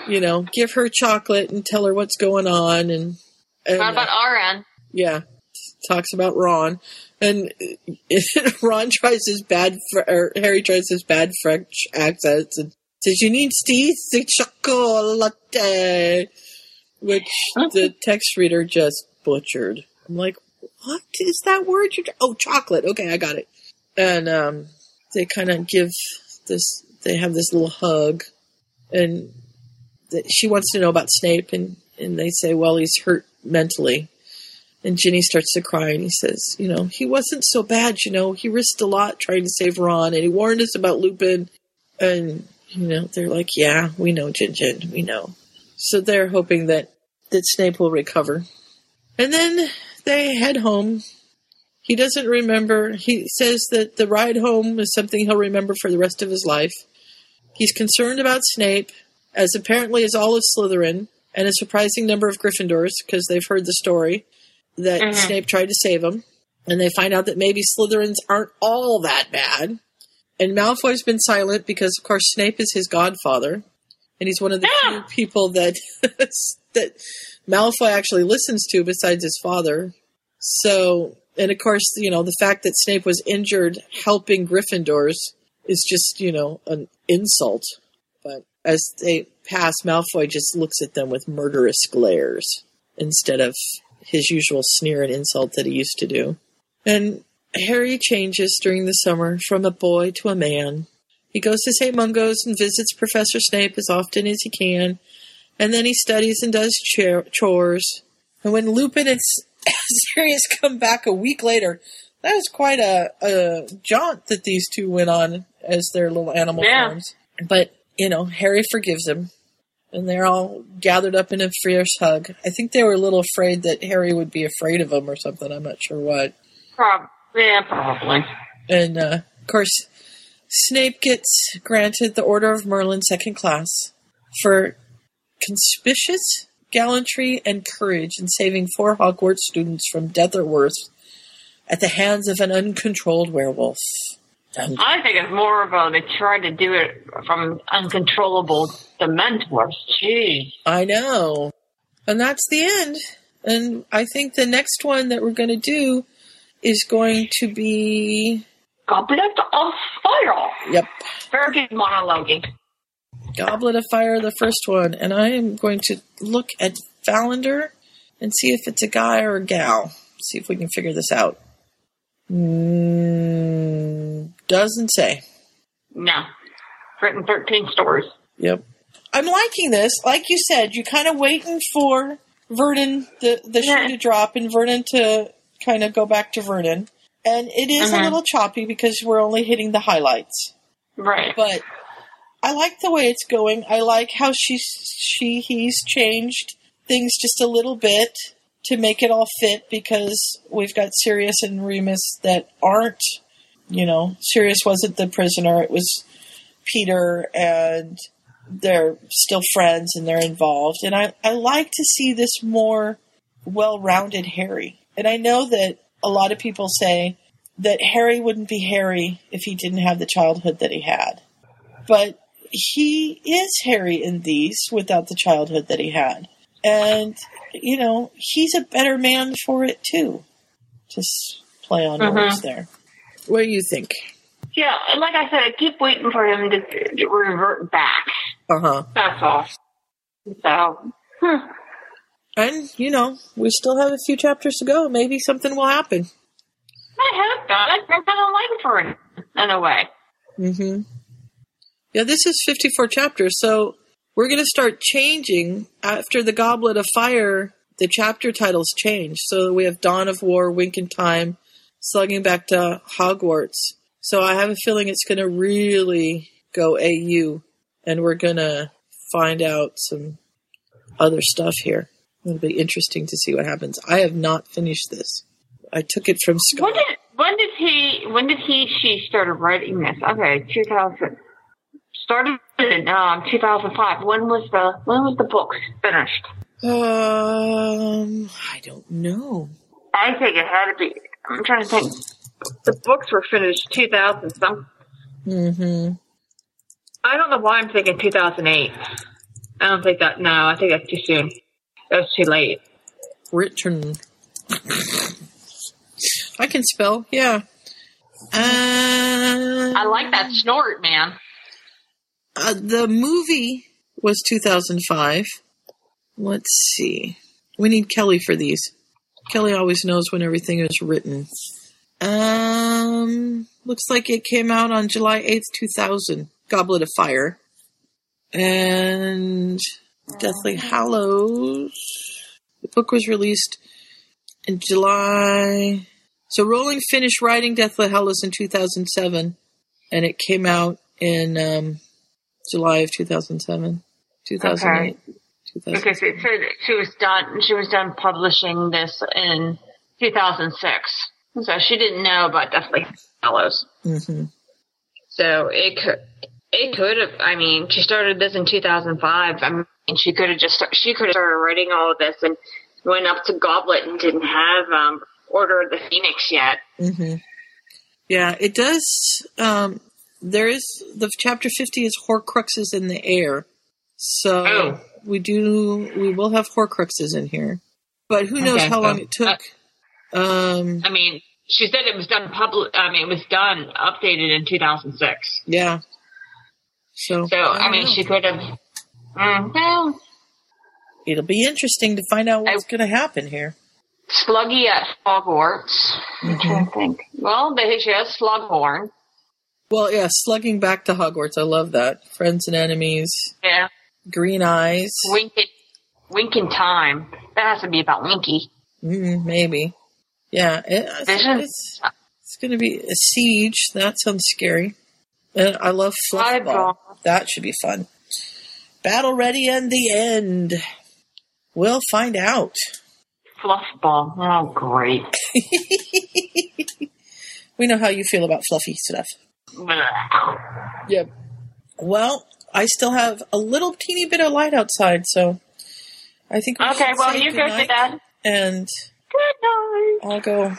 you know, give her chocolate and tell her what's going on. And, and what about Aran? yeah, talks about Ron, and Ron tries his bad, Fr- or Harry tries his bad French accents and says, "You need tea, c'est chocolat," which the text reader just butchered. I'm like, "What is that word? You oh, chocolate. Okay, I got it." And um, they kind of give this. They have this little hug, and that she wants to know about Snape, and and they say, "Well, he's hurt mentally." And Ginny starts to cry, and he says, "You know, he wasn't so bad. You know, he risked a lot trying to save Ron, and he warned us about Lupin." And you know, they're like, "Yeah, we know, Jin Jin, we know." So they're hoping that that Snape will recover. And then they head home. He doesn't remember. He says that the ride home is something he'll remember for the rest of his life. He's concerned about Snape, as apparently is all of Slytherin, and a surprising number of Gryffindors, because they've heard the story that Mhm. Snape tried to save him. And they find out that maybe Slytherins aren't all that bad. And Malfoy's been silent because, of course, Snape is his godfather. And he's one of the few people that that Malfoy actually listens to besides his father. So, and of course, you know, the fact that Snape was injured helping Gryffindors is just, you know, an insult. But as they pass, Malfoy just looks at them with murderous glares instead of his usual sneer and insult that he used to do. And Harry changes during the summer from a boy to a man. He goes to St. Mungo's and visits Professor Snape as often as he can, and then he studies and does chair- chores. And when Lupin and Sirius come back a week later, that was quite a, a jaunt that these two went on as their little animal Yeah. forms. But, you know, Harry forgives him, and they're all gathered up in a fierce hug. I think they were a little afraid that Harry would be afraid of them or something. I'm not sure what. Prob- yeah, probably. And uh, of course, Snape gets granted the Order of Merlin second class for conspicuous gallantry and courage in saving four Hogwarts students from death or worse at the hands of an uncontrolled werewolf. I think it's more of a they tried to do it from uncontrollable dementors. Jeez. I know. And that's the end. And I think the next one that we're going to do is going to be. Goblet of Fire. Yep. Very good monologuing. Goblet of Fire, the first one. And I am going to look at Valander and see if it's a guy or a gal. See if we can figure this out. Mm, doesn't say. No. Written 13 stories. Yep. I'm liking this. Like you said, you're kind of waiting for Vernon, the, the shoe to drop, and Vernon to kind of go back to Vernon. And it is a Mhm. little choppy because we're only hitting the highlights. Right. But I like the way it's going. I like how she's she he's changed things just a little bit to make it all fit because we've got Sirius and Remus that aren't, you know, Sirius wasn't the prisoner. It was Peter and they're still friends and they're involved. And I, I like to see this more well rounded Harry. And I know that a lot of people say that Harry wouldn't be Harry if he didn't have the childhood that he had. But he is Harry in these without the childhood that he had. And, you know, he's a better man for it too. Just play on Mhm. words there. What do you think? Yeah, like I said, I keep waiting for him to, to revert back. Uh huh. That's all. So, hmm. And, you know, we still have a few chapters to go. Maybe something will happen. I have got it. I'm kind of waiting for it in a way. Mm-hmm. Yeah, this is 54 chapters, so we're going to start changing after the Goblet of Fire. The chapter titles change, so we have Dawn of War, Wink in Time, slugging back to Hogwarts. So I have a feeling it's going to really go AU, and we're going to find out some other stuff here. It'll be interesting to see what happens. I have not finished this. I took it from Scott. When did when did he when did he she started writing this? Okay, 2000 started in um 2005. When was the when was the book finished? Um, I don't know. I think it had to be. I'm trying to think. The books were finished 2000 some. Mm-hmm. I don't know why I'm thinking 2008. I don't think that. No, I think that's too soon. That was too late. Written. I can spell, yeah. Uh, I like that snort, man. uh, the movie was 2005. Let's see. We need Kelly for these. Kelly always knows when everything is written. Um, looks like it came out on July 8th, 2000. Goblet of Fire. And Deathly Hallows. The book was released in July. So Rowling finished writing Deathly Hallows in 2007, and it came out in um, July of 2007, 2008. 2000. Because it said she was done. She was done publishing this in 2006, so she didn't know about Deathly Hallows. hmm So it could. It could have. I mean, she started this in 2005. I mean, she could have just. Start, she could have started writing all of this and went up to Goblet and didn't have um, Order of the Phoenix yet. hmm Yeah, it does. Um, there is the chapter 50 is Horcruxes in the air, so Oh. We do we will have Horcruxes in here, but who knows Okay, how long it took. um, I mean, she said it was done public. I mean, it was done updated in 2006. yeah. So, So I, don't mean, know. she could have. Mm, well, it'll be interesting to find out what's going to happen here. Sluggy at Hogwarts. Trying to think. Well, they, she has Slughorn. Well, yeah, slugging back to Hogwarts. I love that. Friends and enemies. Yeah. Green eyes. Wink in, Wink in Time. That has to be about Winky. Mm, maybe. Yeah, it, Vision. it's, it's going to be a siege. That sounds scary. And I love Fluffball. That should be fun. Battle ready and the end. We'll find out. Fluffball. Oh, great. We know how you feel about fluffy stuff. Yep. Well, I still have a little teeny bit of light outside, so I think we Okay, well, you go to bed. And Good night. I'll go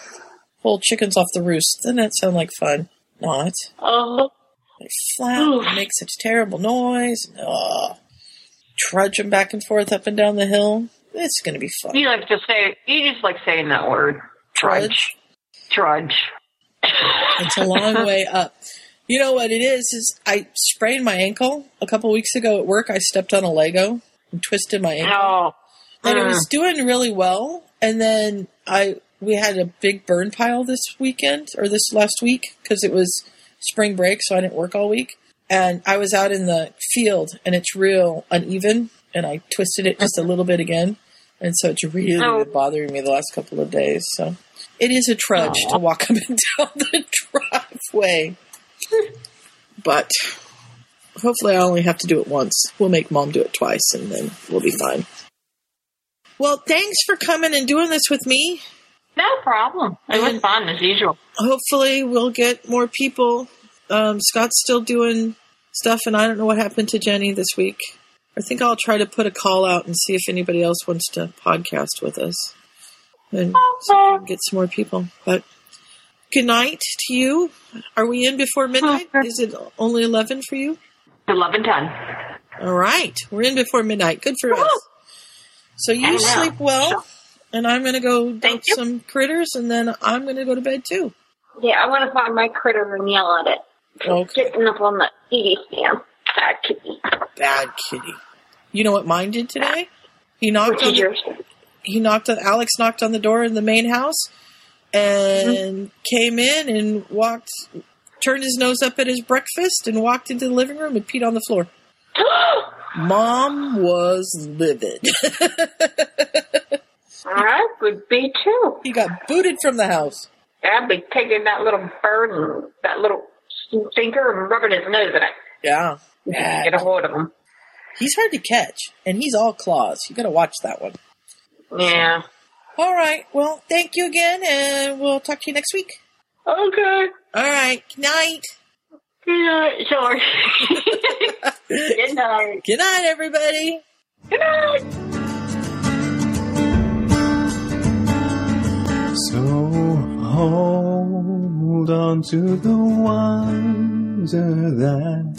pull chickens off the roost. Doesn't that sound like fun? Not. Oh, They flap and make such terrible noise. Ugh. Trudge them back and forth up and down the hill. It's going to be fun. you like to say, you just like saying that word. Trudge. Trudge. It's a long way up. You know what it is? Is I sprained my ankle a couple weeks ago at work. I stepped on a Lego and twisted my ankle, Oh. and it was ah. doing really well. And then I we had a big burn pile this weekend or this last week because it was spring break, so I didn't work all week. And I was out in the field, and it's real uneven, and I twisted it just a little bit again, and so it's really Oh. been bothering me the last couple of days. So it is a trudge to walk up and down the driveway. But hopefully, I only have to do it once. We'll make mom do it twice, and then we'll be fine. Well, thanks for coming and doing this with me. No problem. It was fun as usual. Hopefully, we'll get more people. Um, Scott's still doing stuff, and I don't know what happened to Jenny this week. I think I'll try to put a call out and see if anybody else wants to podcast with us and see if we can get some more people. But good night to you. Are we in before midnight? Is it only 11 for you? 11 10. All right. We're in before midnight. Good for us. So you know. sleep well, and I'm going to go dump some critters, and then I'm going to go to bed too. Yeah, I want to find my critter and yell at it. Okay. Getting up on the TV stand. Bad kitty. Bad kitty. You know what mine did today? He knocked What on the, he knocked on Alex knocked on the door in the main house and Mm-hmm. came in and walked turned his nose up at his breakfast and walked into the living room and peed on the floor. Mom was livid. I would be too. He got booted from the house. I'd be taking that little bird and that little stinker and rubbing his nose in it. Yeah. Get a hold of him. He's hard to catch, and he's all claws. You got to watch that one. Yeah. All right. Well, thank you again, and we'll talk to you next week. Okay. All right. Good night. Good night, George. Good night. Good night, everybody. Good night. So hold on to the wonder that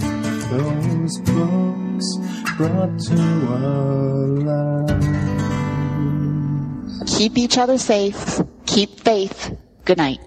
those books brought to our lives. Keep each other safe. Keep faith. Good night.